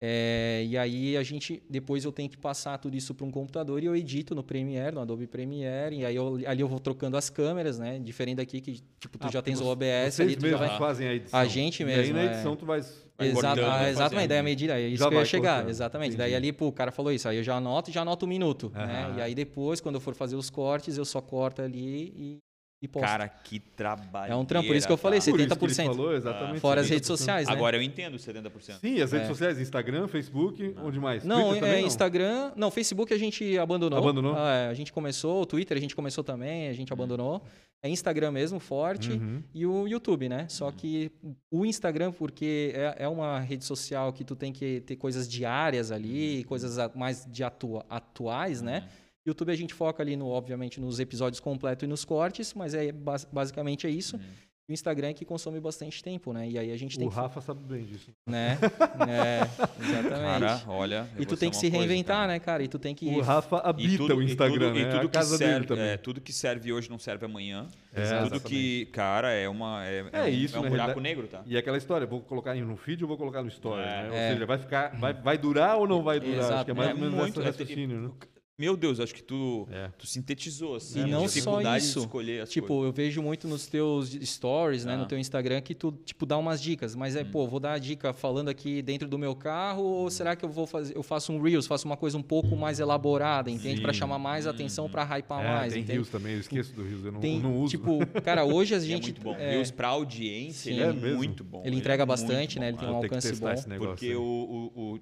É, e aí a gente depois eu tenho que passar tudo isso para um computador e eu edito no Premiere, no Adobe Premiere, e aí eu, ali eu vou trocando as câmeras, né? Diferente daqui que tipo tu
Ah,
já tens o OBS
Vocês
ali, tu
mesmos
vai
fazem a edição.
A gente
E aí
mesmo,
na
é.
edição tu vais...
Vai
Exato, ah, exatamente, daí a medida, é isso
Já
que eu ia
vai
chegar,
cortando,
exatamente.
entendi.
Daí ali, pô, o cara falou isso, aí eu já anoto e já anoto o minuto, né?
Aham.
E aí depois, quando eu for fazer os cortes, eu só corto ali e, e posto.
Cara, que trabalho.
É um trampo, por isso que eu falei,
Por isso que ele
70%.
falou, exatamente.
Fora as
70%.
redes sociais, né?
Agora eu entendo 70%.
Sim, as redes
É.
sociais, Instagram, Facebook, onde mais?
Não,
Twitter
é
também,
Instagram. Não, Facebook a gente abandonou.
Abandonou?
Ah, é, a gente começou, o Twitter a gente começou também, a gente abandonou. É Instagram mesmo, forte.
Uhum.
E o YouTube, né? Só que o Instagram, porque é, é uma rede social que tu tem que ter coisas diárias ali, coisas a- mais de atua, atuais, né? YouTube a gente foca ali, no, obviamente, nos episódios completos e nos cortes, mas é bas- basicamente é isso. E o Instagram é que consome bastante tempo, né? E aí a gente tem
O
que...
Rafa sabe bem disso.
Né? é, exatamente.
Cara, olha.
e tu tem que se
coisa,
reinventar,
cara.
né, cara? E tu tem que...
O Rafa
E
habita
tudo-
o
e
Instagram,
tudo- e
né?
tudo
a casa
que
dele
serve,
também.
é, tudo que serve hoje não serve amanhã.
É,
tudo que, cara, é uma é,
É
um,
isso,
é um buraco negro, tá?
E aquela história, vou colocar no feed ou vou colocar no story,
É.
né? Ou
É.
seja, vai ficar, vai, vai durar ou não vai durar? Acho
Exato.
que é mais
É
ou menos
muito-
esse
é
raciocínio, né?
Meu Deus, acho que tu,
É.
tu sintetizou, assim,
E
a
não só
dificuldade
isso.
de escolher as
Tipo,
coisas.
eu vejo muito nos teus stories, né,
Ah.
no teu Instagram, que tu, tipo, dá umas dicas. Mas
Hum.
é, pô, vou dar a dica falando aqui dentro do meu carro ou será que eu vou fazer, eu faço um Reels, faço uma coisa um pouco mais elaborada, entende? Pra chamar mais atenção, pra hypar
É,
mais,
tem
entende?
rios também, eu esqueço do rios, eu não,
Tem,
não uso.
tipo, cara, hoje a
E é
gente...
muito bom.
é,
Reels pra audiência,
Sim.
ele é,
É mesmo?
muito bom.
Ele entrega
é
bastante,
muito
né?
bom.
Ele tem
Ah,
um alcance bom.
esse negócio
Porque
aí.
o, o, o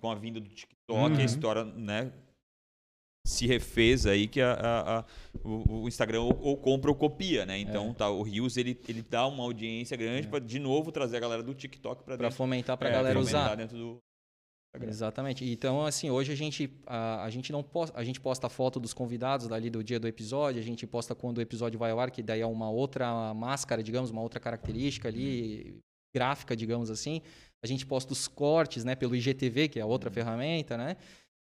com a vinda do TikTok,
Uhum.
a história, né? Se refez aí que a, a- a- o, o Instagram ou, ou compra ou copia, né? Então,
É.
tá, o Reels ele, ele dá uma audiência grande pra de novo trazer a galera do TikTok Pra dentro.
fomentar pra
é,
galera usar.
dentro do Instagram.
Exatamente. Então, assim, hoje a gente, a, a gente não posta, a gente posta foto dos convidados dali do dia do episódio, a gente posta quando o episódio vai ao ar, que daí é uma outra máscara, digamos, uma outra característica ali, gráfica, digamos assim. A gente posta os cortes, né, pelo IGTV, que é a outra ferramenta, né?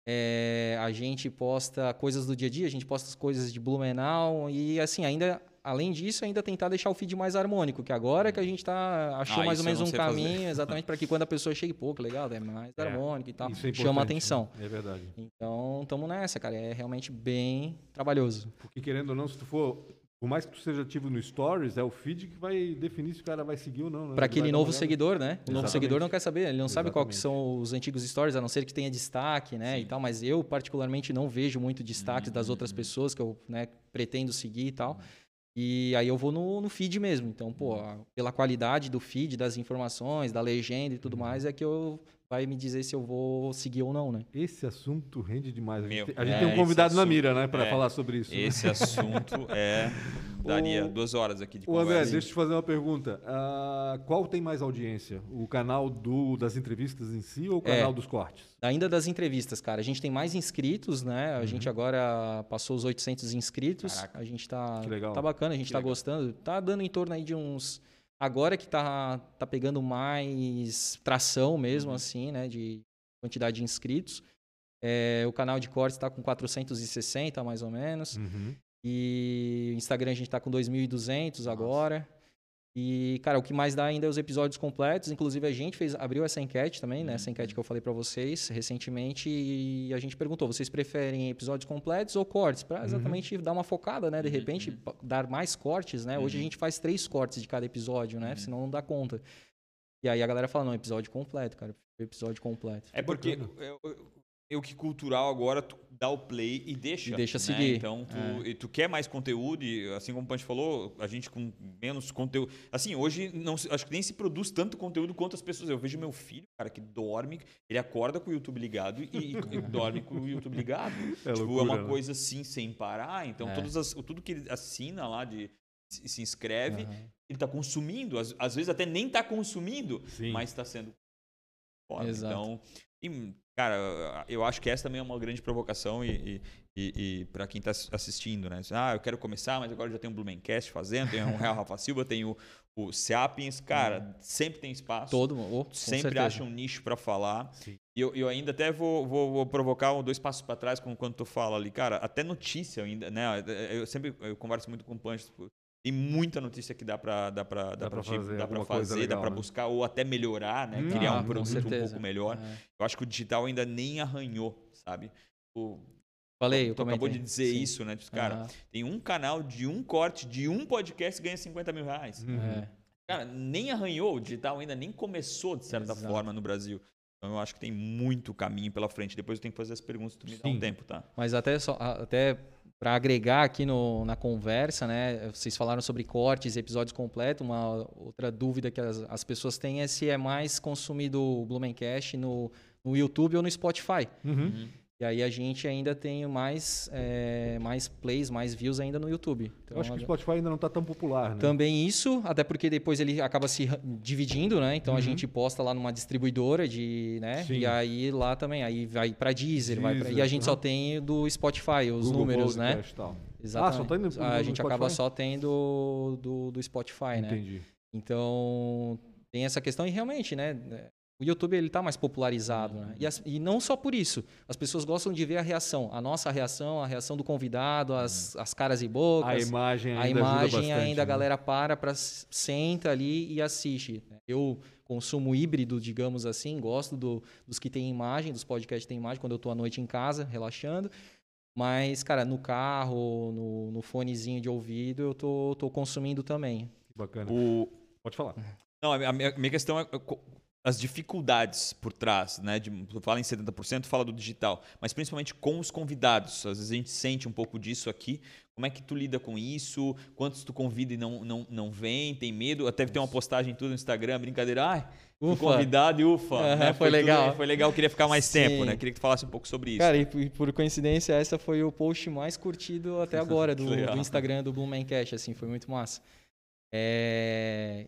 É, a gente posta coisas do dia a dia, a gente posta as coisas de Blumenau e, assim, ainda... Além disso, ainda tentar deixar o feed mais harmônico, que agora é que a gente tá, achou
Ah,
mais ou menos um
sei fazer.
caminho, exatamente, para que quando a pessoa chegue, pô, que legal, é mais
É,
harmônico e tal,
é
chama
importante,
atenção.
né? É verdade.
Então, estamos nessa, cara. É realmente bem trabalhoso.
Porque querendo ou não, se tu for. Por mais que tu seja ativo no Stories, é o feed que vai definir se o cara vai seguir ou não. Né?
Para
Ele
aquele novo seguidor, né? O novo
Exatamente.
seguidor não quer saber, ele não sabe qual que
Exatamente.
são os antigos stories, a não ser que tenha destaque, né? E tal, mas eu, particularmente, não vejo muito destaques das
Uhum.
outras pessoas que eu né, pretendo seguir e tal. E aí eu vou no, no feed mesmo. Então, pô,
Uhum.
pela qualidade do feed, das informações, da legenda e tudo
Uhum.
mais, é que eu vai me dizer se eu vou seguir ou não, né?
Esse assunto rende demais. A gente,
Meu,
tem- a gente
é,
tem um convidado na
assunto-
mira, né, para
é,
falar sobre isso. né?
Esse assunto é. Daria
O-
duas horas aqui de
Ô André,
conversa.
deixa eu te fazer uma pergunta. Ah, qual tem mais audiência? O canal do, das entrevistas em si ou o
É.
canal dos cortes?
Ainda das entrevistas, cara. A gente tem mais inscritos, né? A gente agora passou os 800 inscritos.
Caraca.
A gente tá,
Que legal.
tá bacana, a gente
Que
tá
legal.
gostando. Tá dando em torno aí de uns. Agora que tá, tá pegando mais tração mesmo, assim, né? De quantidade de inscritos. É, o canal de cortes tá com 460, mais ou menos.
Uhum.
E o Instagram a gente tá com 2.200 agora. E, cara, o que mais dá ainda é os episódios completos. Inclusive, a gente fez, abriu essa enquete também, né? Essa enquete que eu falei pra vocês recentemente. E a gente perguntou: vocês preferem episódios completos ou cortes? Pra exatamente dar uma focada, né? De repente, pa- dar mais cortes, né? Hoje a gente faz três cortes de cada episódio, né? Senão não dá conta. E aí a galera fala: não, episódio completo, cara. Episódio completo.
É porque eu, eu, eu que cultural agora tu dá o play e deixa.
E deixa
né?
seguir.
Então tu, e tu quer mais conteúdo e assim como o Punch falou, a gente com menos conteúdo. Assim, hoje não acho que nem se produz tanto conteúdo quanto as pessoas. Eu vejo meu filho, cara, que dorme, ele acorda com o YouTube ligado e, e dorme com o YouTube ligado.
É
tipo,
loucura,
é uma
né?
coisa assim sem parar. Então
É.
todas as, tudo que ele assina lá de se, se inscreve,
Aham.
ele está consumindo, às, às vezes até nem está consumindo,
Sim.
mas está sendo.
Exato.
Então, e, cara, eu acho que essa também é uma grande provocação e, e, e, para quem está assistindo, né? Ah, eu quero começar, mas agora já tem um Blumencast fazendo, tem o Real Rafa Silva, tem o, o Sapiens, cara, sempre tem espaço.
Todo mundo. oh,
Sempre
certeza.
acha um nicho para falar.
Sim.
E eu, eu ainda até vou, vou, vou provocar um, dois passos para trás com quando tu fala ali, cara, até notícia ainda, né? Eu sempre eu converso muito com o Punch, tipo, tem muita notícia que dá para dá para dá,
Dá
tipo,
fazer
dá
coisa
fazer, dá
legal,
para
né?
buscar ou até melhorar, né?
Hum.
Criar
Ah,
um produto um pouco melhor.
É.
Eu acho que o digital ainda nem arranhou, sabe? O,
Falei, eu
tu acabou de dizer
Sim.
isso, né? Tipo, Cara,
Aham.
tem um canal de um corte de um podcast que ganha 50 mil reais.
Uhum.
É.
Cara, nem arranhou, o digital ainda nem começou, de certa
Exato.
forma, no Brasil. Então eu acho que tem muito caminho pela frente. Depois eu tenho que fazer as perguntas, tu me dá
Sim.
um tempo, tá?
Mas até só, até para agregar aqui no, na conversa, né? Vocês falaram sobre cortes, episódios completos. Uma outra dúvida que as, as pessoas têm é se é mais consumido o Blumencast no, no YouTube ou no Spotify.
Uhum.
E aí a gente ainda tem mais, é, mais plays, mais views ainda no YouTube. Então,
Eu acho que o Spotify ainda não tá tão popular, né?
Também isso, até porque depois ele acaba se dividindo, né? Então a
Uhum.
gente posta lá numa distribuidora de, né?
Sim.
E aí lá também, aí vai para Deezer, vai pra...
Deezer,
e a gente só
uhum.
tem do Spotify os
Google
números, né?
Podcast e tal.
Exatamente.
Ah, só tá indo
a gente acaba
Spotify?
só tendo do, do Spotify, né?
Entendi.
Então, tem essa questão e realmente, né? O YouTube ele tá mais popularizado, né? E, as- e não só por isso. As pessoas gostam de ver a reação, a nossa reação, a reação do convidado, as, as caras e
A
bocas.
imagem ainda
A
ajuda
imagem
bastante,
ainda a
né?
galera para, para senta ali e assiste. Eu consumo híbrido, digamos assim, gosto do- dos que têm imagem, dos podcasts que têm imagem, quando eu estou à noite em casa, relaxando. Mas, cara, no carro, no, no fonezinho de ouvido, eu tô, tô consumindo também.
Bacana.
O,
Pode falar.
Não, a minha, a minha questão é as dificuldades por trás, né? De, tu fala em 70%, fala do digital, mas principalmente com os convidados. Às vezes a gente sente um pouco disso aqui. Como é que tu lida com isso? Quantos tu convida e não, não, não vem? Tem medo? Até ter uma postagem tudo no Instagram, brincadeira. Ai,
Ufa.
convidado e ufa.
Aham,
né?
foi
tudo-
legal.
foi legal, queria ficar mais tempo,
Sim.
né? Queria que tu falasse um pouco sobre isso.
Cara, e por- coincidência, essa foi o post mais curtido até agora do, do Instagram do Blumencast, assim, foi muito massa. É,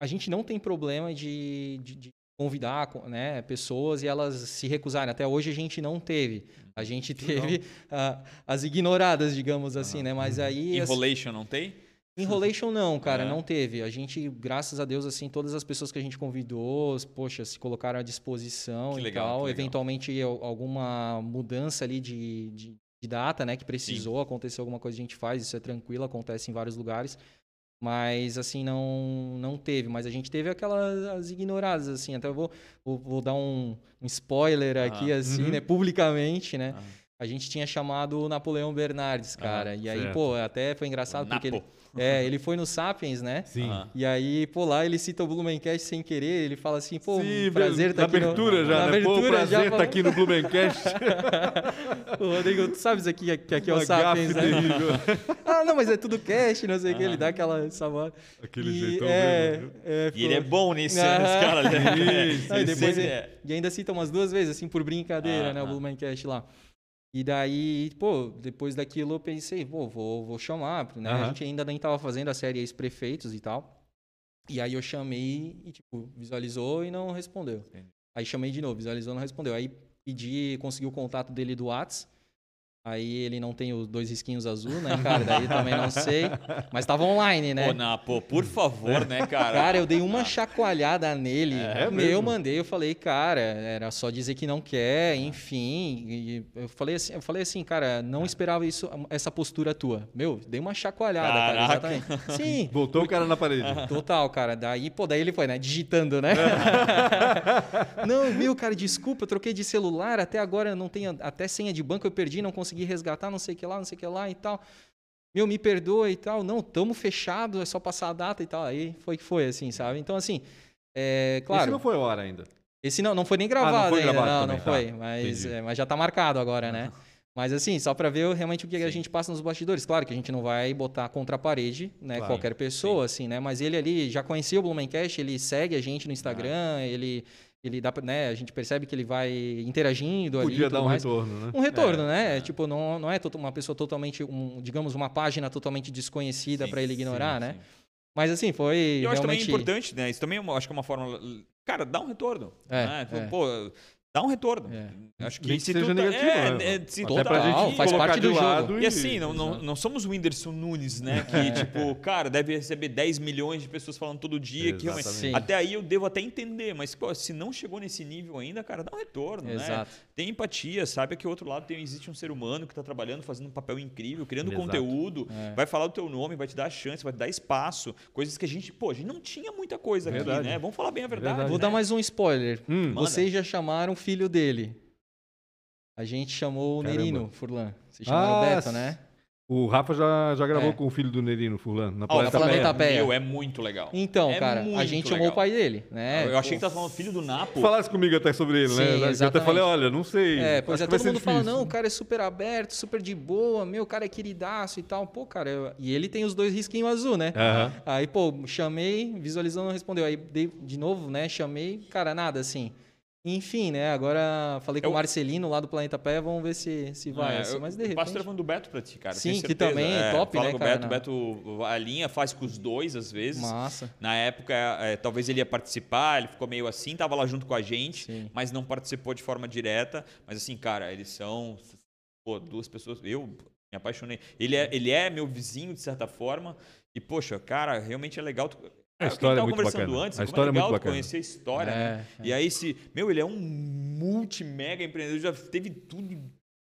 A gente não tem problema de, de- de convidar co- né, pessoas e elas se recusarem. Até hoje a gente não teve. A gente teve ah, as ignoradas, digamos assim, né? Mas aí... assim,
Enrolation não tem?
Enrolation não, cara,
É.
não teve. A gente, graças a Deus, assim, todas as pessoas que a gente convidou, poxa, se colocaram à disposição
Que
e
legal,
tal.
que legal.
Eventualmente, al- alguma mudança ali de, de, de data, né, que precisou, aconteceu alguma coisa, a gente faz, isso é tranquilo, acontece em vários lugares. Mas, assim, não, não teve. Mas a gente teve aquelas as ignoradas, assim. Até eu vou, vou, vou dar um, um spoiler aqui,
Ah.
assim,
Uhum.
né, publicamente, né.
Ah.
A gente tinha chamado o Napoleão Bernardes, cara. e aí,
certo.
pô, até foi engraçado porque ele, é, ele foi no Sapiens, né?
Sim.
Ah.
E aí, pô, lá ele cita o Blumencast sem querer, ele fala assim, pô,
Sim,
prazer
na
tá aqui no-
abertura já,
na
né? Pô,
abertura
prazer
já
tá aqui no Blumencast.
Ô, Rodrigo, tu sabes aqui que aqui é o
Uma
Sapiens, né? Ah, não, mas é tudo cast, não sei o que, ele dá aquela sabor.
Aquele
E,
jeitão
é,
mesmo,
é,
E ele é bom nisso, né? Esse cara ali.
Isso,
Não, e depois ele-. E ainda cita umas duas vezes, assim, por brincadeira,
Ah,
né? O
ah.
Blumencast lá. E daí, pô, depois daquilo eu pensei, pô, vou, vou chamar, né? A
Aham.
gente ainda nem tava fazendo a série ex-prefeitos e tal. E aí eu chamei e, tipo, visualizou e não respondeu. Aí chamei de novo, visualizou e não respondeu. Aí pedi, consegui o contato dele do Whats. Aí ele não tem os dois risquinhos azul, né, cara? Daí também não sei. Mas tava online, né?
Pô, Napo, por favor, né, cara?
Cara, eu dei uma chacoalhada nele.
É
Meu,
mesmo?
eu mandei, eu falei, cara, era só dizer que não quer, enfim. E eu falei assim, eu falei assim, cara, não esperava isso, essa postura tua. Meu, dei uma chacoalhada, cara,
Caraca.
exatamente. Sim.
Botou o cara na parede.
Total, cara. Daí, pô, daí ele foi, né? Digitando, né? não, meu, cara, desculpa, eu troquei de celular, até agora não tenho, até senha de banco eu perdi, não consegui resgatar, não sei o que lá, não sei o que lá e tal. Meu, me perdoa e tal. Não, tamo fechado, é só passar a data e tal. Aí foi que foi, assim, sabe? Então, assim, é, claro.
Esse não foi hora ainda.
Esse não, não foi nem
Ah,
gravado
não foi
ainda,
gravado
não,
também,
não
tá.
foi. Mas,
Entendi.
é, mas já tá marcado agora, né? Mas assim, só pra ver realmente o que a
Sim.
gente passa nos bastidores. Claro que a gente não vai botar contra a parede, né?
Claro,
Qualquer pessoa, assim, né? Mas ele ali já conhecia o Blumencast, ele segue a gente no Instagram, ele, ele dá, né? A gente percebe que ele vai interagindo ali.
Podia
tudo
dar um
mais.
retorno, né?
Um retorno, né? Tipo, não, não é to- uma pessoa totalmente, um, digamos, uma página totalmente desconhecida
Sim,
pra ele
sim,
ignorar, né?
sim.
Mas assim, foi
eu acho também
realmente...
importante, né? Isso também é uma- acho que é uma forma. Cara, dá um retorno.
É,
né?
é.
Pô, dá um retorno.
É.
Acho que
que
se
seja
tu tá-
negativo,
é,
né?
é, se
pra gente
faz parte do jogo.
lado
E assim, não, não, não somos o Whindersson Nunes, né? Que, tipo, cara, deve receber 10 milhões de pessoas falando todo dia. Que realmente-
Sim.
até aí eu devo até entender, mas pô, se não chegou nesse nível ainda, cara, dá um retorno, né?
Exato.
Tem empatia, sabe que o outro lado tem, existe um ser humano que está trabalhando, fazendo um papel incrível, criando
Exato.
conteúdo,
É.
vai falar o teu nome, vai te dar a chance, vai te dar espaço, coisas que a gente, pô, a gente não tinha muita coisa
Verdade.
aqui, né? Vamos falar bem a verdade.
Verdade.
Vou
né?
dar mais um spoiler.
Hum.
Vocês já chamaram filho dele. A gente chamou o
Caramba.
Nerino Furlan. Vocês chamaram
Ah,
o Beto, né?
O Rafa já, já gravou
É.
com o filho do Nerino, fulano, na
Ah, o
Planeta
Planeta
Terra.
Pé.
Meu, é muito legal.
Então,
É
cara, a gente chamou
legal.
o pai dele, né?
eu achei que tá falando filho do Napo.
Falasse comigo até sobre ele,
Sim,
né? Eu até
exatamente.
falei, olha, não sei.
É, pois é, todo mundo fala,
difícil.
não, o cara é super aberto, super de boa, meu, o cara é queridaço e tal. Pô, cara, eu- e ele tem os dois risquinhos azul, né?
Aham.
Aí, pô, chamei, visualizou, não respondeu. Aí, de novo, né, chamei, cara, nada, assim. Enfim, né, agora falei com o Marcelino lá do Planeta Pé, vamos ver se, se vai,
É,
assim, mas de
eu passo o
repente...
telefone do Beto pra ti, cara.
Sim, que também é top,
fala
né,
com o Beto,
não.
o Beto a linha faz com os dois às vezes.
Massa.
Na época, é, talvez ele ia participar, ele ficou meio assim, tava lá junto com a gente,
Sim.
mas não participou de forma direta. Mas assim, cara, eles são pô, duas pessoas. Eu me apaixonei. Ele é, ele é meu vizinho, de certa forma. E, poxa, cara, realmente é legal. Tu,
A
é o que
história é
tava
muito
conversando
bacana.
antes.
A
como
história é
é legal
muito bacana.
conhecer a história,
É,
né? E aí, se. Meu, ele é um multi-mega empreendedor, já teve tudo de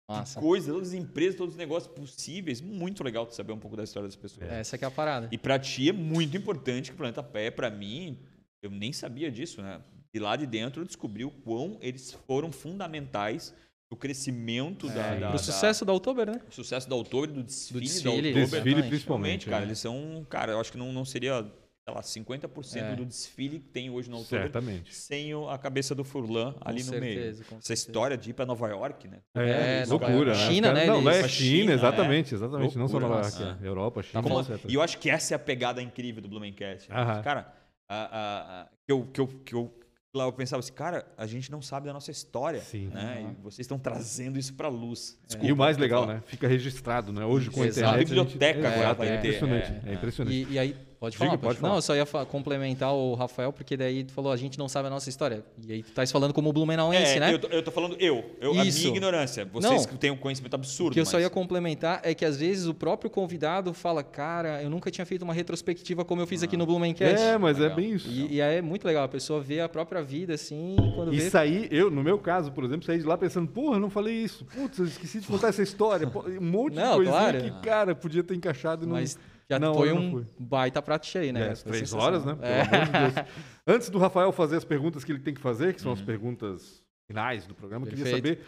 Massa.
coisa, todas as empresas, todos os negócios possíveis. Muito legal tu saber um pouco da história das pessoas.
Essa que é a parada.
E pra ti é muito importante que o Planeta Pé, pra mim, eu nem sabia disso, né? E lá de dentro eu descobri o quão eles foram fundamentais do crescimento da,
É,
da, da-
sucesso da Outubro, né?
do sucesso da Outubro, do desfile,
Do desfile,
da Outubro.
Desfile, principalmente.
cara,
né?
eles são, cara, eu acho que não, não seria, lá, 50%
É.
do desfile que tem hoje na Outubro
Certamente.
sem o- a cabeça do Furlan ali no meio.
certeza, com
Essa
certeza.
história de ir para Nova York, né?
É,
É,
loucura, né?
China, né,
Não, é China,
China,
exatamente, exatamente. Não só
Loucura,
Nova York, é. Europa, China,
Como-
etc.
e eu acho que essa é a pegada incrível do Blumencast.
Aham.
Cara, a, a- a- que, eu, que, eu, que eu lá eu pensava assim, cara, a gente não sabe da nossa história.
Sim.
Né? E vocês estão trazendo isso pra luz.
E o mais legal, né? Fica registrado, né? Hoje com a internet. a gente-
Biblioteca
Exato,
agora
é,
vai ter,
impressionante.
é,
É, impressionante.
E, e aí, pode
Diga,
falar?
pode
Não,
falar.
eu só ia complementar o Rafael, porque daí tu falou, a gente não sabe a nossa história. E aí tu tá falando como blumenauense,
É,
né?
eu, tô, eu tô falando eu, eu a
Isso.
minha ignorância. Vocês
Não.
que têm um conhecimento absurdo.
O que eu só
mas-
ia complementar é que às vezes o próprio convidado fala, cara, eu nunca tinha feito uma retrospectiva como eu fiz aqui no Blumencast.
É, mas é
Legal.
bem isso.
E, e aí é muito legal, a pessoa vê a própria vida, assim, quando
E
vê...
sair, eu, no meu caso, por exemplo, saí de lá pensando, porra, não falei isso. Putz, eu esqueci de contar essa história. Um monte
Não,
de coisinha
claro.
que, cara, podia ter encaixado e não.
Mas já
na
foi
não
um baita prato cheio, né?
É, as três horas, né? Pelo
É.
amor de Deus. Antes do Rafael fazer as perguntas que ele tem que fazer, que são as
Uhum.
perguntas finais do programa, eu queria saber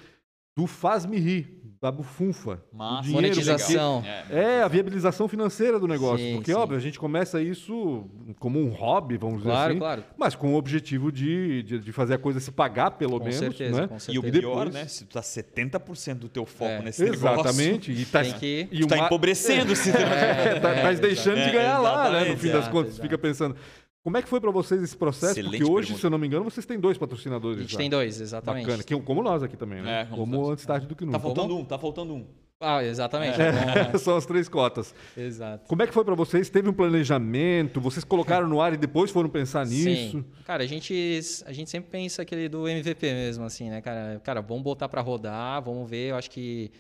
do Faz-me Rir, da Bufunfa.
Massa.
Monetização.
É,
É, a viabilização financeira do negócio.
Sim,
porque,
sim.
óbvio, a gente começa isso como um hobby, vamos dizer
Claro,
assim.
claro.
Mas com o objetivo de, de, de fazer a coisa se pagar, pelo
Com
menos.
certeza,
né?
com
E o
certeza.
E
pior,
depois-
né? Se tu tá 70% do teu foco
É.
nesse negócio,
Exatamente. E tá,
Tem que-
e
tu tá
uma-
empobrecendo. se tu-
É, tá,
É,
tá deixando de
É,
ganhar lá, né? No
exatamente,
fim das contas,
exato.
fica pensando. Como é que foi pra vocês esse processo?
Excelente
Porque hoje,
pergunta.
se eu não me engano, vocês têm dois patrocinadores.
A gente
já.
tem dois, exatamente.
Bacana. Que- como nós aqui também, né?
É, como
como antes tarde do que
Tá
nunca.
faltando um, tá faltando um.
Ah, exatamente.
É, São as três cotas.
Exato.
Como é que foi pra vocês? Teve um planejamento? Vocês colocaram no ar e depois foram pensar nisso?
Sim. Cara, a gente, a gente sempre pensa aquele do MVP mesmo, assim, né, cara? Cara, vamos botar pra rodar, vamos ver. Eu acho que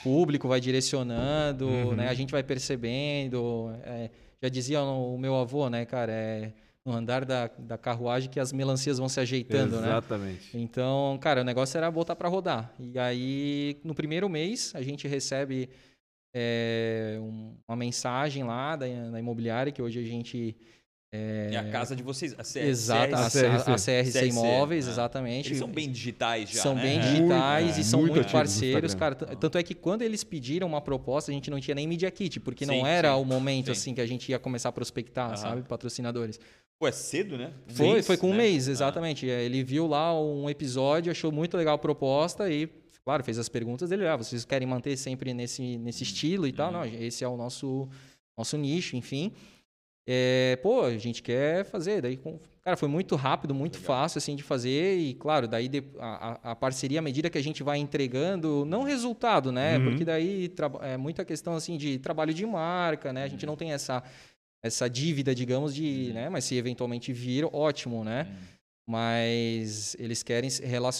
o público vai direcionando,
Uhum.
né? A gente vai percebendo. é, já dizia o meu avô, né, cara? É no andar da, da carruagem que as melancias vão se ajeitando, né?
Exatamente.
Então, cara, o negócio era botar para rodar. E aí, no primeiro mês, a gente recebe é, um- uma mensagem lá da, da imobiliária, que hoje a gente.
É, a casa de vocês, a C-
Exato, a,
CRC.
a, a CRC
CRC,
Imóveis,
né?
exatamente.
Eles são bem digitais já,
São
né?
bem
É.
digitais
Muito, é,
e são
muito
muito, parceiros, cara. Tanto é que quando eles pediram uma proposta, a gente não tinha nem Media Kit, porque
Sim,
não era
sim,
o momento
sim.
assim que a gente ia começar a prospectar,
Aham.
sabe, patrocinadores.
Pô, é cedo, né? Um
Foi,
mês,
foi com um
né?
mês, exatamente. É, Ele viu lá um episódio, achou muito legal a proposta e, claro, fez as perguntas dele. Ah, vocês querem manter sempre nesse, nesse estilo e tal?
Uhum.
Não, esse é o nosso, nosso nicho, enfim. É, pô, a gente quer fazer. Daí, cara, foi muito rápido, muito fácil assim de fazer e, claro, daí a, a- parceria, à medida que a gente vai entregando, não resultado, né?
Uhum.
Porque daí é muita questão assim de trabalho de marca, né? A
Uhum.
gente não tem essa essa dívida, digamos, de, né? Mas se eventualmente vir, ótimo, né? Mas eles querem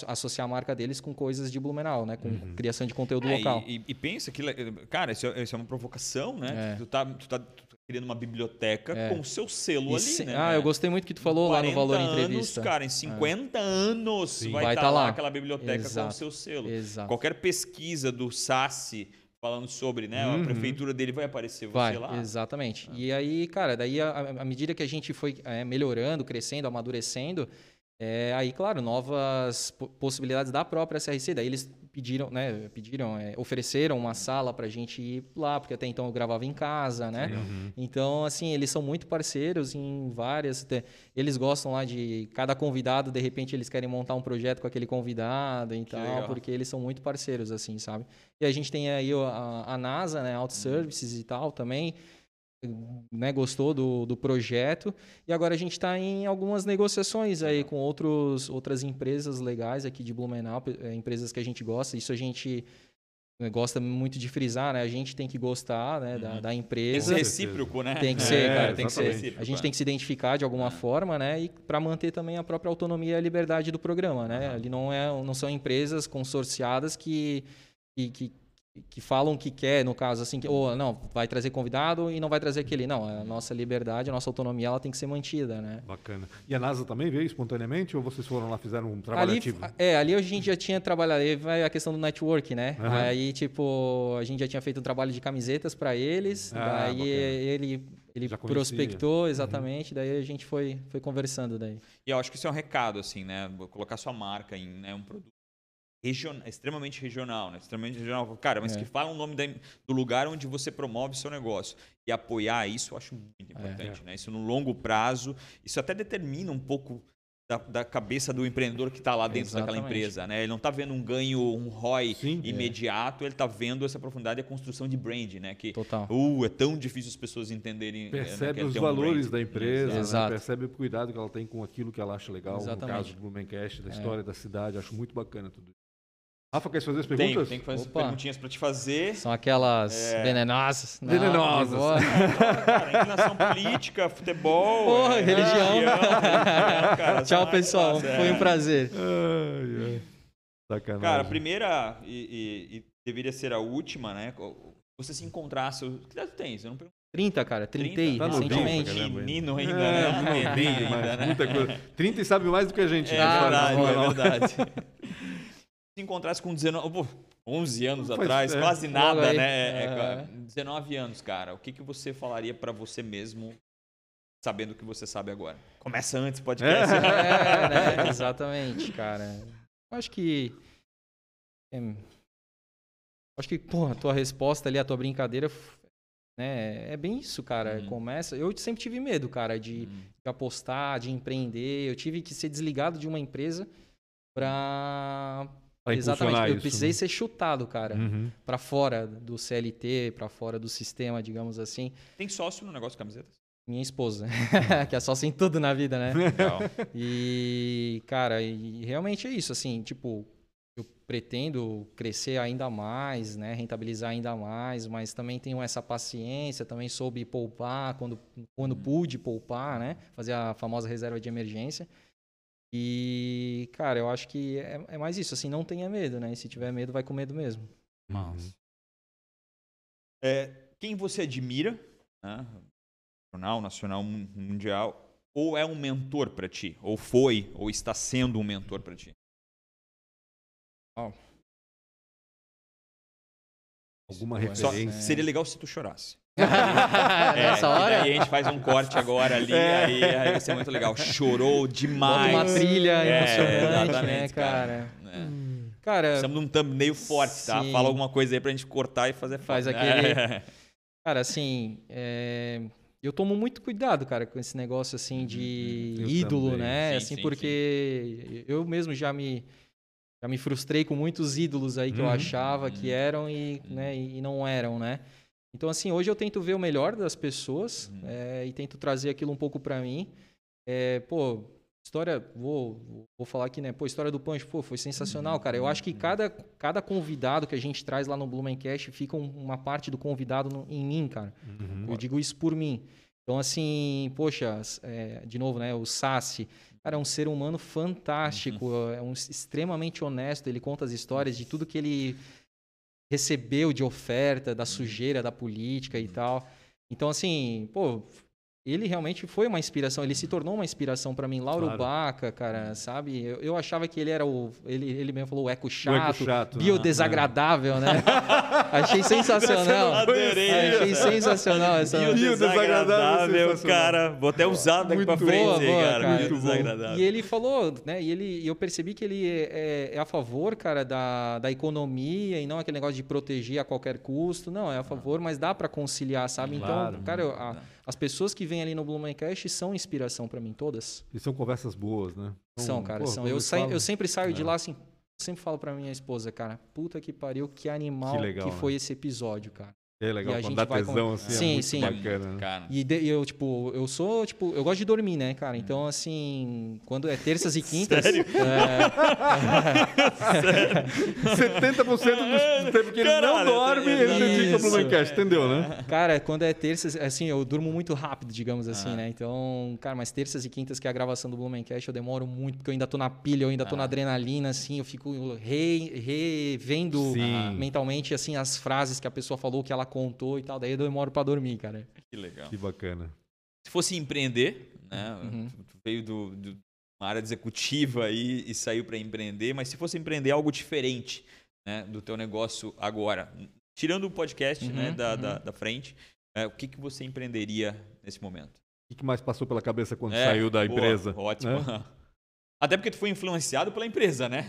associar a marca deles com coisas de Blumenau, né? Com
Uhum.
criação de conteúdo
É,
local.
E, e- pensa que, cara, isso é, isso é uma provocação, né?
É.
Tu, tá, tu tá criando uma biblioteca
É.
com o seu selo
E
ali,
se-
né?
ah, eu gostei muito que tu falou lá no
40
Valor
anos,
Entrevista.
Cara, em 50 anos
Sim.
vai
Vai
estar
tá
lá
lá.
aquela biblioteca com o
Exato.
seu selo.
Exato.
Qualquer pesquisa do SASSI falando sobre né,
Uhum.
a prefeitura dele vai aparecer
Vai,
você lá.
exatamente. E aí, cara, daí à medida que a gente foi é, melhorando, crescendo, amadurecendo, é, aí, claro, novas po- possibilidades da própria CRC. Daí eles pediram, né, pediram, é, ofereceram uma sala pra gente ir lá, porque até então eu gravava em casa, né?
Uhum.
Então, assim, eles são muito parceiros em várias. Eles gostam lá de cada convidado, de repente eles querem montar um projeto com aquele convidado e tal, porque eles são muito parceiros, assim, sabe? E a gente tem aí a, a NASA, né, Auto Services e tal também, né, gostou do, do projeto. E agora a gente está em algumas negociações aí com outros, outras empresas legais aqui de Blumenau, eh, empresas que a gente gosta. Isso a gente eh, gosta muito de frisar, né? A gente tem que gostar né, da,
Uhum.
da empresa.
ser recíproco, né?
Tem que
É,
ser, cara, tem que ser. A gente tem que se identificar de alguma
É.
forma, né? E para manter também a própria autonomia e a liberdade do programa, né? Ali não é, não são empresas consorciadas que que, que, que falam o que quer, no caso assim, que, ou não, vai trazer convidado e não vai trazer aquele. Não, a nossa liberdade, a nossa autonomia, ela tem que ser mantida, né?
Bacana. E a NASA também veio espontaneamente ou vocês foram lá fizeram um trabalho
Ali,
ativo?
é, ali a gente já tinha trabalhado, aí vai a questão do network, né?
Aham.
Aí, tipo, a gente já tinha feito um trabalho de camisetas para eles,
Ah,
daí
bacana.
ele, ele prospectou exatamente, daí a gente foi, foi conversando daí.
E eu acho que isso é um recado, assim, né? Colocar sua marca em né, um produto region, extremamente regional, né? Extremamente regional. Cara, mas
É.
que fala o nome da- do lugar onde você promove seu negócio. E apoiar isso eu acho muito
É.
importante, né? Isso no longo prazo, isso até determina um pouco da, da cabeça do empreendedor que está lá dentro daquela
Exatamente.
empresa, né? Ele não está vendo um ganho, um ROI
Sim.
imediato, ele está vendo essa profundidade e a construção de brand, né? Que,
Total.
uh, é tão difícil as pessoas entenderem. né,
Percebe
que ele
os
um
valores
brand.
da empresa, né? Percebe o cuidado que ela tem com aquilo que ela acha legal.
Exatamente.
No caso do Blumencast, da
É.
história da cidade, acho muito bacana tudo isso. Rafa, quer fazer as
Tem,
perguntas?
tem que fazer
Opa.
perguntinhas para te fazer.
São aquelas
É.
venenosas. Não,
Venenosas.
boa.
Cara, inclinação política, futebol.
Porra,
é,
religião.
religião, cara,
Tchau,
sabe?
pessoal.
Nossa, é.
Foi um prazer.
Ai, ai. Sacanagem.
Cara, a primeira, e, e- e deveria ser a última, né? Você se encontrasse. Que idade tu tens? Eu não pergunto.
30, cara. 30
Tá novinho,
recentemente.
cara.
Menino ainda,
É,
né?
mas
ainda, né?
muita coisa. 30 e sabe mais do que a gente.
É
né?
verdade, é verdade. Se encontrasse com 19, pô, 11 anos
Faz-
atrás,
é.
quase nada, né? É,
É.
19 anos, cara. O que, que você falaria pra você mesmo, sabendo o que você sabe agora? Começa antes, podcast.
É, né? Exatamente, cara. Eu acho que. é, acho que, pô, a tua resposta ali, a tua brincadeira, né? É bem isso, cara.
Uhum.
Começa. Eu sempre tive medo, cara, de,
Hum.
de apostar, de empreender. Eu tive que ser desligado de uma empresa pra. Exatamente. Eu
isso,
precisei
né?
ser chutado, cara,
Uhum.
Pra fora do CLT, pra fora do sistema, digamos assim.
Tem sócio no negócio de camisetas?
Minha esposa, que é só sem tudo na vida, né?
Legal.
E, cara, e realmente é isso, assim, tipo, eu pretendo crescer ainda mais, né, rentabilizar ainda mais, mas também tenho essa paciência, também soube poupar quando, quando pude poupar, né, fazer a famosa reserva de emergência. E, cara, eu acho que é, é mais isso, assim, não tenha medo, né, e se tiver medo, vai com medo mesmo.
Uhum.
É, quem você admira, né? nacional, nacional, mun- mundial, ou é um mentor pra ti, ou foi, ou está sendo um mentor pra ti?
Alguma
Só-
Só,
referência.
seria legal se tu chorasse.
Nessa
que
hora,
Daí a gente faz um corte agora ali,
É.
aí, aí vai ser muito legal. Chorou
bota
demais.
uma trilha
É,
emocionante, né,
exatamente,
cara?
É.
Cara,
Precisamos de um thumbnail forte, tá?
Sim.
Fala alguma coisa aí pra gente cortar e fazer
Faz
foto,
aquele-
né?
Cara, assim, é, eu tomo muito cuidado, cara, com esse negócio assim de
eu
ídolo,
também.
né?
Sim,
assim,
sim,
porque eu mesmo já me já me frustrei com muitos ídolos aí que eu
Uhum.
achava que
Uhum.
eram e, né, e não eram, né? Então, assim, hoje eu tento ver o melhor das pessoas
Uhum.
é, e tento trazer aquilo um pouco pra mim. É, pô, história, vou, vou falar aqui, né? Pô, história do Punch, pô, foi sensacional, cara. Eu acho que cada, cada convidado que a gente traz lá no Blumencast fica um- uma parte do convidado no- em mim, cara.
Uhum.
Eu digo isso por mim. Então, assim, poxa, é, de novo, né? O Sassi, cara, é um ser humano fantástico, é um extremamente honesto. Ele conta as histórias de tudo que ele recebeu de oferta, da sujeira da política e tal. Então, assim, pô, ele realmente foi uma inspiração. Ele se tornou uma inspiração para mim. Lauro
Claro.
Baca, cara, sabe? Eu, eu achava que ele era o. Ele, ele mesmo falou o eco chato,
chato, né?
biodesagradável, né? Achei sensacional.
Adorei.
Achei sensacional essa.
Biodesagradável,
cara. Vou até usar daqui
Muito
frente,
boa,
cara.
cara.
Biodesagradável.
E ele falou, né? E ele, eu percebi que ele é, é a favor, cara, da, da economia e não aquele negócio de proteger a qualquer custo. Não, é a favor, mas dá para conciliar, sabe?
Claro.
Então, cara, eu- a- as pessoas que vêm ali no Blumencast são inspiração para mim, todas.
E são conversas boas, né?
São, cara, são. Eu,
falam-
eu sempre saio de
É.
lá assim, sempre falo pra minha esposa, cara, puta que pariu, que animal
Que
que,
legal, né?
foi esse episódio, cara.
É legal,
E a
quando
gente
dá
vai
tesão
com-
assim,
Sim,
é muito
sim.
bacana. né?
Cara,
E de- eu, tipo, eu sou, tipo, eu gosto de dormir, né, cara? Então, assim, quando é terças e quintas.
Sério?
é,
70% do do tempo que ele não
Caralho,
dorme, ele dedica pro Blumencast, entendeu, né?
cara, quando é terças, assim, eu durmo muito rápido, digamos assim,
Ah.
né? Então, cara, mas terças e quintas, que é a gravação do Blumencast, eu demoro muito, porque eu ainda tô na pilha, eu ainda tô
Ah.
na adrenalina, assim, eu fico re, revendo
Sim.
mentalmente, assim, as frases que a pessoa falou, que ela contou e tal. Daí eu demoro pra dormir, cara.
que legal.
Que bacana.
Se fosse empreender, né?
Uhum.
Tu veio do, do uma área executiva aí e saiu para empreender, mas se fosse empreender algo diferente, né, do teu negócio agora, tirando o podcast,
Uhum,
né, da,
uhum.
da, da frente, é, o que que você empreenderia nesse momento?
O que que mais passou pela cabeça quando
É,
saiu da
boa,
empresa?
Ótimo.
né?
Até porque tu foi influenciado pela empresa, né?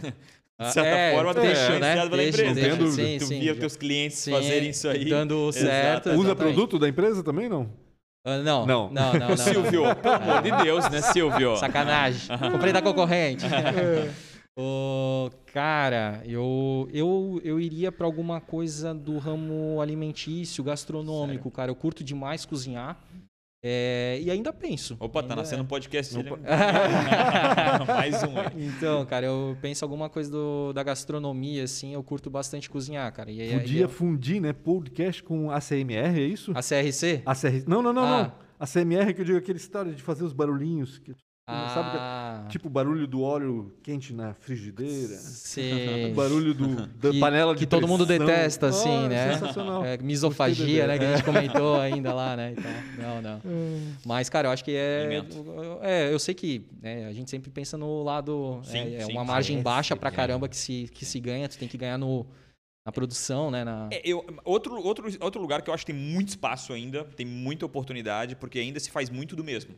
De certa
É,
forma, tu é
deixa,
influenciado
né?
pela
Deixa,
empresa.
deixa,
tu
sim,
tu
sim.
via teus clientes
Sim,
fazerem isso aí.
dando
Exato.
certo.
Usa
Exatamente.
produto da empresa também, não?
Ah, não,
Não.
não, não, não.
Silvio, pelo amor de Deus, né, Silvio?
Sacanagem. Comprei da concorrente. Ô, cara, eu, eu, eu iria pra alguma coisa do ramo alimentício, gastronômico, cara. Eu curto demais cozinhar. É, e ainda penso.
Opa, tá
Ainda-
nascendo um podcast.
Opa.
Ele- Mais um aí.
Então, cara, eu penso alguma coisa do, da gastronomia, assim, eu curto bastante cozinhar, cara. E, aí-
Podia
eu-
fundir, né? Podcast com ACMR, é isso?
A CRC?
ACR... Não, não, não,
Ah.
não. A CMR que eu digo aquele história de fazer os barulhinhos. Que, sabe que-
Ah,
tipo o barulho do óleo quente na frigideira.
sim.
O barulho do, da
Que-
panela de
que todo mundo
pressão.
detesta, assim,
Ah,
né?
Sensacional.
É, misofagia, né? Que a gente comentou ainda lá, né? Então, não, não. Mas, cara, eu acho que é. É, eu sei que né, a gente sempre pensa no lado.
Sim,
é, é
sim,
uma
sim.
margem
É,
baixa pra
é.
caramba que se, que se ganha, tu tem que ganhar no, na produção, né? Na...
É, eu, outro, outro, outro lugar que eu acho que tem muito espaço ainda, tem muita oportunidade, porque ainda se faz muito do mesmo.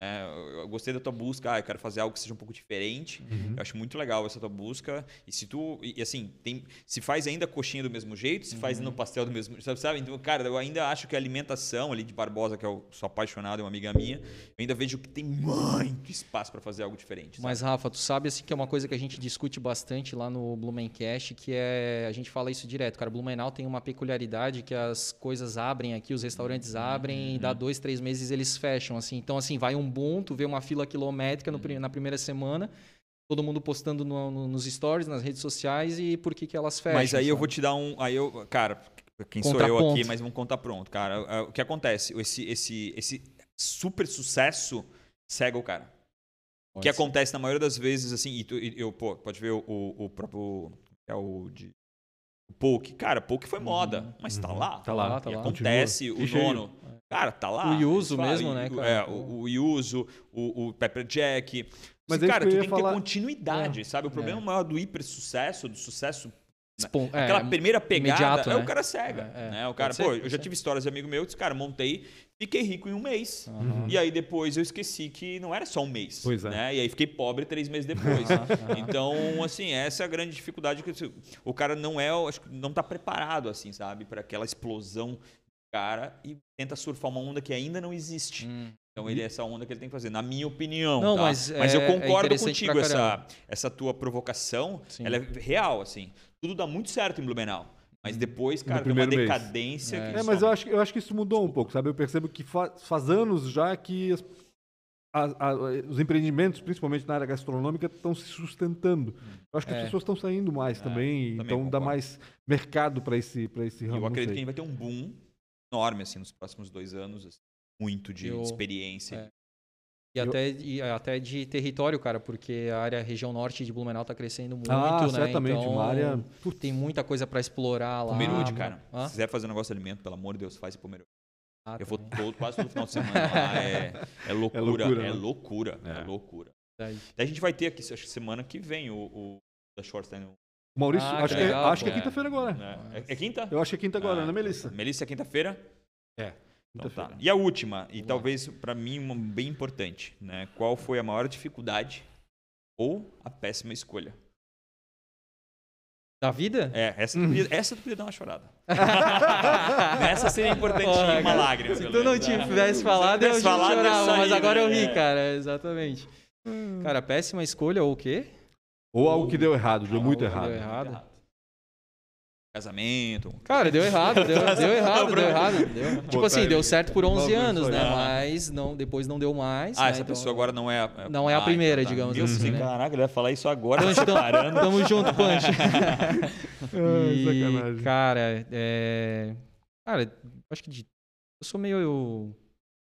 É, eu- gostei da tua busca, ah, eu quero fazer algo que seja um pouco diferente.
Uhum.
Eu acho muito legal essa tua busca. E se tu, e, assim, tem, se faz ainda coxinha do mesmo jeito, se faz no pastel do mesmo jeito, sabe? Então, cara, eu ainda acho que a alimentação ali de Barbosa, que eu sou apaixonado, é uma amiga minha, eu ainda vejo que tem muito espaço para fazer algo diferente. sabe?
Mas, Rafa, tu sabe assim, que é uma coisa que a gente discute bastante lá no Blumencast, que é. A gente fala isso direto, cara. Blumenau tem uma peculiaridade que as coisas abrem aqui, os restaurantes abrem, e dá dois, três meses eles fecham. assim. Então, assim, vai um boom, tu vê uma fila quilométrica no pri- na primeira semana, todo mundo postando no- no- nos stories, nas redes sociais, e por que, que elas fecham?
Mas aí eu
sabe?
vou te dar um. Aí eu, cara, quem sou eu aqui, mas vamos contar pronto, cara. É, O que acontece? Esse, esse, esse super sucesso cega o cara. O que
ser.
acontece na maioria das vezes, assim, e, tu, e eu, pô, pode ver o, o, o próprio. É o de. O Poke. Cara, Poke foi moda, mas tá
Uhum.
lá.
Tá lá,
tá
E
lá.
acontece,
Continua.
o
cheio.
dono. Cara, tá lá.
O Yuzu
falam,
mesmo, né,
o-
cara?
É, o, o Yuzu, o, o Pepper Jack.
Mas
Assim,
é
cara, tu tem que ter
falar.
continuidade, sabe? O problema maior do hiper sucesso, do sucesso
Espon- é,
Aquela primeira pegada,
imediato,
é
né?
o cara cega.
É, é.
né? O cara,
Pode
pô, eu já
ser.
tive histórias de amigo meu que disse, cara, montei, fiquei rico em um mês.
Aham.
E aí depois eu esqueci que não era só um mês.
Pois é.
Né? E aí fiquei pobre três meses depois.
Aham.
Então, assim, essa é a grande dificuldade que o cara não é, acho que não tá preparado, assim, sabe, para aquela explosão cara e tenta surfar uma onda que ainda não existe.
Hum.
Então ele é essa onda que ele tem que fazer, na minha opinião.
Não,
tá?
mas
eu
é- é
concordo
interessante
contigo, essa, essa tua provocação,
Sim.
ela é real, assim. Tudo dá muito certo em Blumenau. Mas depois, cara, tem uma decadência
É.
que
É, mas eu acho, que- eu acho que isso mudou um pouco, sabe? Eu percebo que fa- faz anos já que as- a- a- os empreendimentos, principalmente na área gastronômica, estão se sustentando. Eu acho que
É.
as pessoas estão saindo mais também,
também
então dá
concordo.
mais mercado para esse, pra esse ramo.
Eu acredito que a gente vai ter um boom enorme, assim, nos próximos dois anos. assim, muito de
Eu-
experiência.
é. E
Eu-
até, e até de território, cara, porque a área região norte de Blumenau tá crescendo muito,
Ah,
né?
certamente,
Então,
uma área...
tem muita coisa para explorar lá.
Pomerode, cara.
Hã?
Se quiser fazer um negócio de alimento, pelo amor de Deus, faz em Pomerode.
Ah,
Eu vou todo, quase todo final de semana lá. É, é loucura. É
loucura,
loucura.
né?
É,
É.
loucura. Daí a gente vai ter aqui, acho que semana que vem, o, o da Shortstein.
Maurício,
Ah,
acho,
que
que, é-
legal,
acho que é
pô.
quinta-feira agora.
né? É, é quinta?
Eu acho que é quinta agora,
Ah,
né, Melissa?
Melissa é quinta-feira?
É.
Então tá. E a última, e
Vamos
talvez para mim uma bem importante, né? Qual foi a maior dificuldade ou a péssima escolha?
Da vida?
É, essa tu podia, essa tu podia dar uma chorada. essa seria importantinha,
Porra,
uma
cara.
lágrima.
Se tu não tivesse falado, eu chorava,
ia sair,
mas agora eu
né?
ri,
É.
cara, exatamente. Cara, péssima escolha ou o quê?
Ou algo que deu errado, deu muito errado.
deu errado.
Casamento.
Cara, deu errado, deu, deu errado, deu errado. Deu- tipo assim, deu certo por 11
Bagulho
anos, né? Mas não, depois não deu mais.
Ah,
né?
essa
Então,
pessoa agora não é a,
Não é a
Ah,
primeira,
então tá.
digamos
Viu?
assim, né?
Caraca, ele vai falar isso agora,
Punch,
tá
tamo,
parando.
tamo junto, Punch. E,
sacanagem.
cara, é... Cara, acho que de... eu sou meio...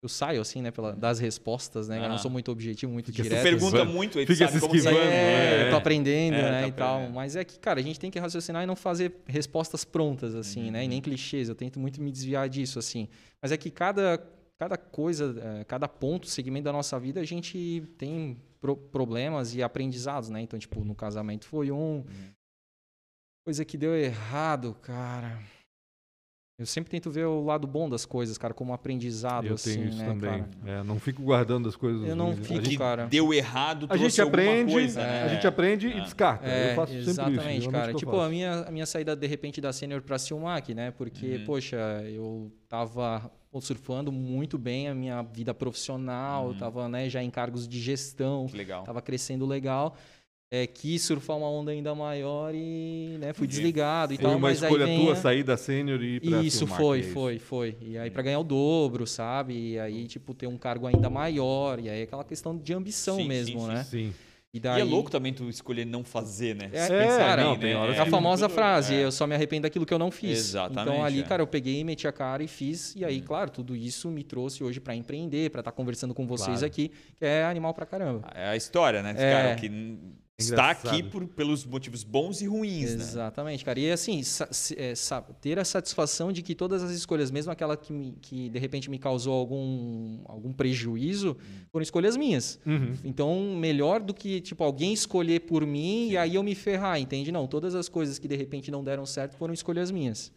Eu, saio, assim, né, pela... das respostas, né? Eu não
Ah.
sou muito objetivo, muito
Fica-
direto.
pergunta muito, aí tu
Fica
sabe
se
como
esquivando,
É,
É.
eu tô aprendendo,
É,
né,
tá
e tal. Mas é que, cara, a gente tem que raciocinar e não fazer respostas prontas, assim, né? E
Uhum.
nem clichês. Eu tento muito me desviar disso, assim. Mas é que cada, cada coisa, é, cada ponto, segmento da nossa vida, a gente tem pro- problemas e aprendizados, né? Então, tipo, no casamento foi um.
Uhum.
Coisa que deu errado, cara. Eu sempre tento ver o lado bom das coisas, cara, como aprendizado,
Eu
assim,
tenho isso
né,
também.
cara?
É, não fico guardando as coisas.
Eu não fico,
gente,
cara.
Deu errado,
a gente aprende,
coisa, né?
a gente aprende e descarta.
É,
eu faço sempre isso.
exatamente, cara. Tipo, a minha, a minha saída, de repente, da sênior pra Silmac, né? Porque,
Uhum.
poxa, eu tava surfando muito bem a minha vida profissional,
Uhum.
tava né, já em cargos de gestão,
Que legal.
tava crescendo legal. É, quis surfar uma onda ainda maior e né, fui desligado e
Foi
tal,
uma
mas
escolha
aí vem
tua
a-
sair da sênior e ir pra
Isso, foi,
é isso.
foi, foi. E aí pra ganhar o dobro, sabe? E aí, tipo, ter um cargo ainda maior. E aí aquela questão de ambição
Sim, sim,
mesmo,
sim,
né?
Sim.
E
E
daí...
é louco também tu escolher não fazer, né?
É,
é,
pensar
não, tem
né?
horas
É a
que-
famosa
tudo-
frase,
é.
eu só me arrependo daquilo que eu não fiz.
Exatamente,
Então ali,
é.
cara, eu peguei, meti a cara e fiz. E aí, claro, tudo isso me trouxe hoje pra empreender, pra estar conversando com vocês
Claro.
aqui, que é animal pra caramba.
É a história, né?
É.
cara que está aqui por- pelos motivos bons e ruins, né?
Exatamente, cara. E assim, é, ter a satisfação de que todas as escolhas, mesmo aquela que, me- que de repente me causou algum, algum prejuízo, foram escolhas minhas.
Uhum.
Então, melhor do que, tipo, alguém escolher por mim e aí eu me ferrar, entende? Não, todas as coisas que de repente não deram certo foram escolhas minhas.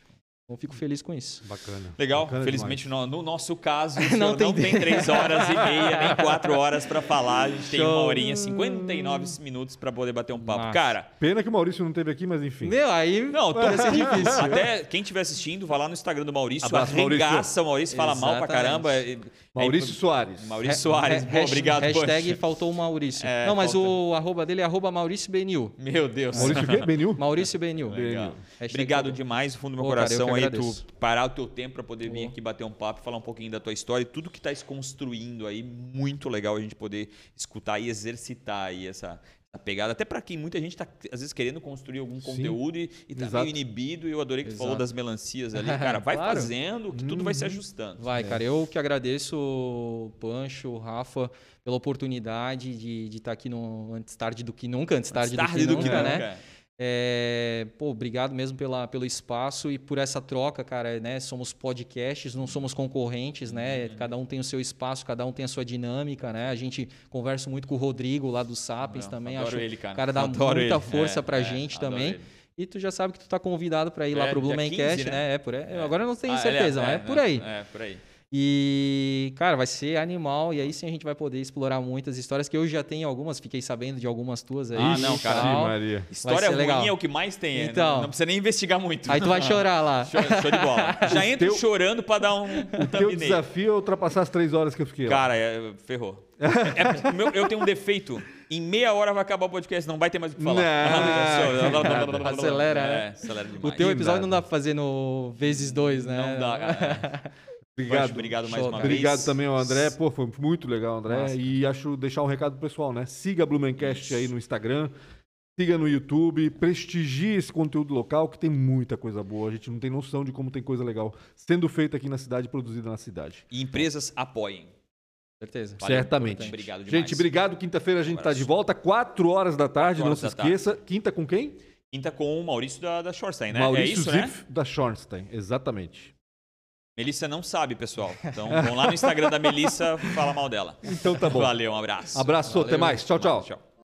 Então, eu fico feliz com isso.
Bacana.
Legal,
Bacana
felizmente no, no nosso caso, o
Não
senhor não,
tem
tem, três horas e meia, nem quatro horas pra falar. A gente tem uma
Show.
horinha, 59 minutos pra poder bater um papo.
Massa.
Cara,
Pena que o Maurício não teve aqui, mas enfim.
Meu, aí
não, tô,
ia ser difícil.
Até quem estiver assistindo, vai lá no Instagram do Maurício,
Abraço, Maurício.
arregaça o Maurício, fala mal pra
Exatamente.
caramba. É-
Maurício
é-
Soares.
Maurício Soares,
Ha-
pô, obrigado,
Hashtag faltou o Maurício.
É,
não, mas
falta.
o arroba dele é arroba Maurício Benil.
Meu Deus.
Maurício o quê? Benil?
Maurício. Hashtag
Obrigado demais, do fundo do meu
Pô, cara,
coração,
que
aí,
agradeço.
tu parar o teu tempo para poder vir
Pô.
aqui bater um papo e falar um pouquinho da tua história e tudo que tá se construindo aí. Muito legal a gente poder escutar e exercitar aí essa pegada. Até para quem muita gente tá, às vezes, querendo construir algum conteúdo e, e tá
Exato.
meio inibido. E eu adorei que tu falou das melancias ali. Cara, vai
Claro.
fazendo que tudo vai se ajustando.
Vai, cara. Eu que agradeço o Pancho, o Rafa, pela oportunidade de estar aqui no Antes Tarde do Que Nunca. Antes Tarde,
Tarde
do, que, nunca, né?
nunca.
É, pô, obrigado mesmo pela, pelo espaço e por essa troca, cara, né? Somos podcasts, não somos concorrentes, né?
Uhum.
Cada um tem o seu espaço, cada um tem a sua dinâmica, né? A gente conversa muito com o Rodrigo lá do Sapiens
Não,
também.
adoro
acho
ele, cara.
o cara dá
Adoro
muita
ele.
força
É,
pra
é,
gente também.
ele.
E tu já sabe que tu tá convidado para ir lá
É,
pro
dia
Blumencast,
15,
né?
né?
É, por aí. Agora eu não tenho
Ah,
certeza,
ele
mas é, por aí.
É, por aí.
E, cara, vai ser animal. E aí sim a gente vai poder explorar muitas histórias que eu já tenho algumas, fiquei sabendo de algumas tuas aí.
Ah, não, cara.
Tal.
Maria.
História ruim
legal.
é o que mais tem. é,
Então.
não, não precisa nem investigar muito.
Aí tu vai chorar lá.
Show, show de bola. Já entra
teu-
chorando pra dar um, um
O teu desafio é ultrapassar as três horas que eu fiquei lá.
Cara, é, ferrou. É, o meu- eu tenho um defeito. Em meia hora vai acabar o podcast, não vai ter mais o que falar.
Não.
Acelera,
É,
né?
acelera demais.
O teu episódio não dá pra fazer no vezes dois, né?
Não dá, cara.
Obrigado.
Obrigado mais uma
cara.
vez.
Obrigado também ao André. Pô, foi muito legal, André.
Massa.
E acho deixar um recado pro pessoal, né? Siga a Blumencast aí no Instagram. Siga no YouTube, prestigie esse conteúdo local, que tem muita coisa boa. A gente não tem noção de como tem coisa legal sendo feita aqui na cidade, produzida na cidade.
E empresas apoiem.
Certeza.
Valeu,
Certamente.
Obrigado demais.
Gente, obrigado. Quinta-feira a gente tá
abraço.
de volta, 4 horas da tarde,
Quatro
não
horas
se
da tarde.
esqueça. Quinta com quem?
Quinta com o Maurício da, da Shorstein, né?
Maurício
é isso, né?
Zipf da Schornstein. Exatamente.
Melissa não sabe, pessoal. Então vão lá no Instagram da Melissa, fala mal dela.
Então tá bom.
Valeu, um abraço.
Abraço, até
Valeu.
mais. Tchau, tchau.
Tchau.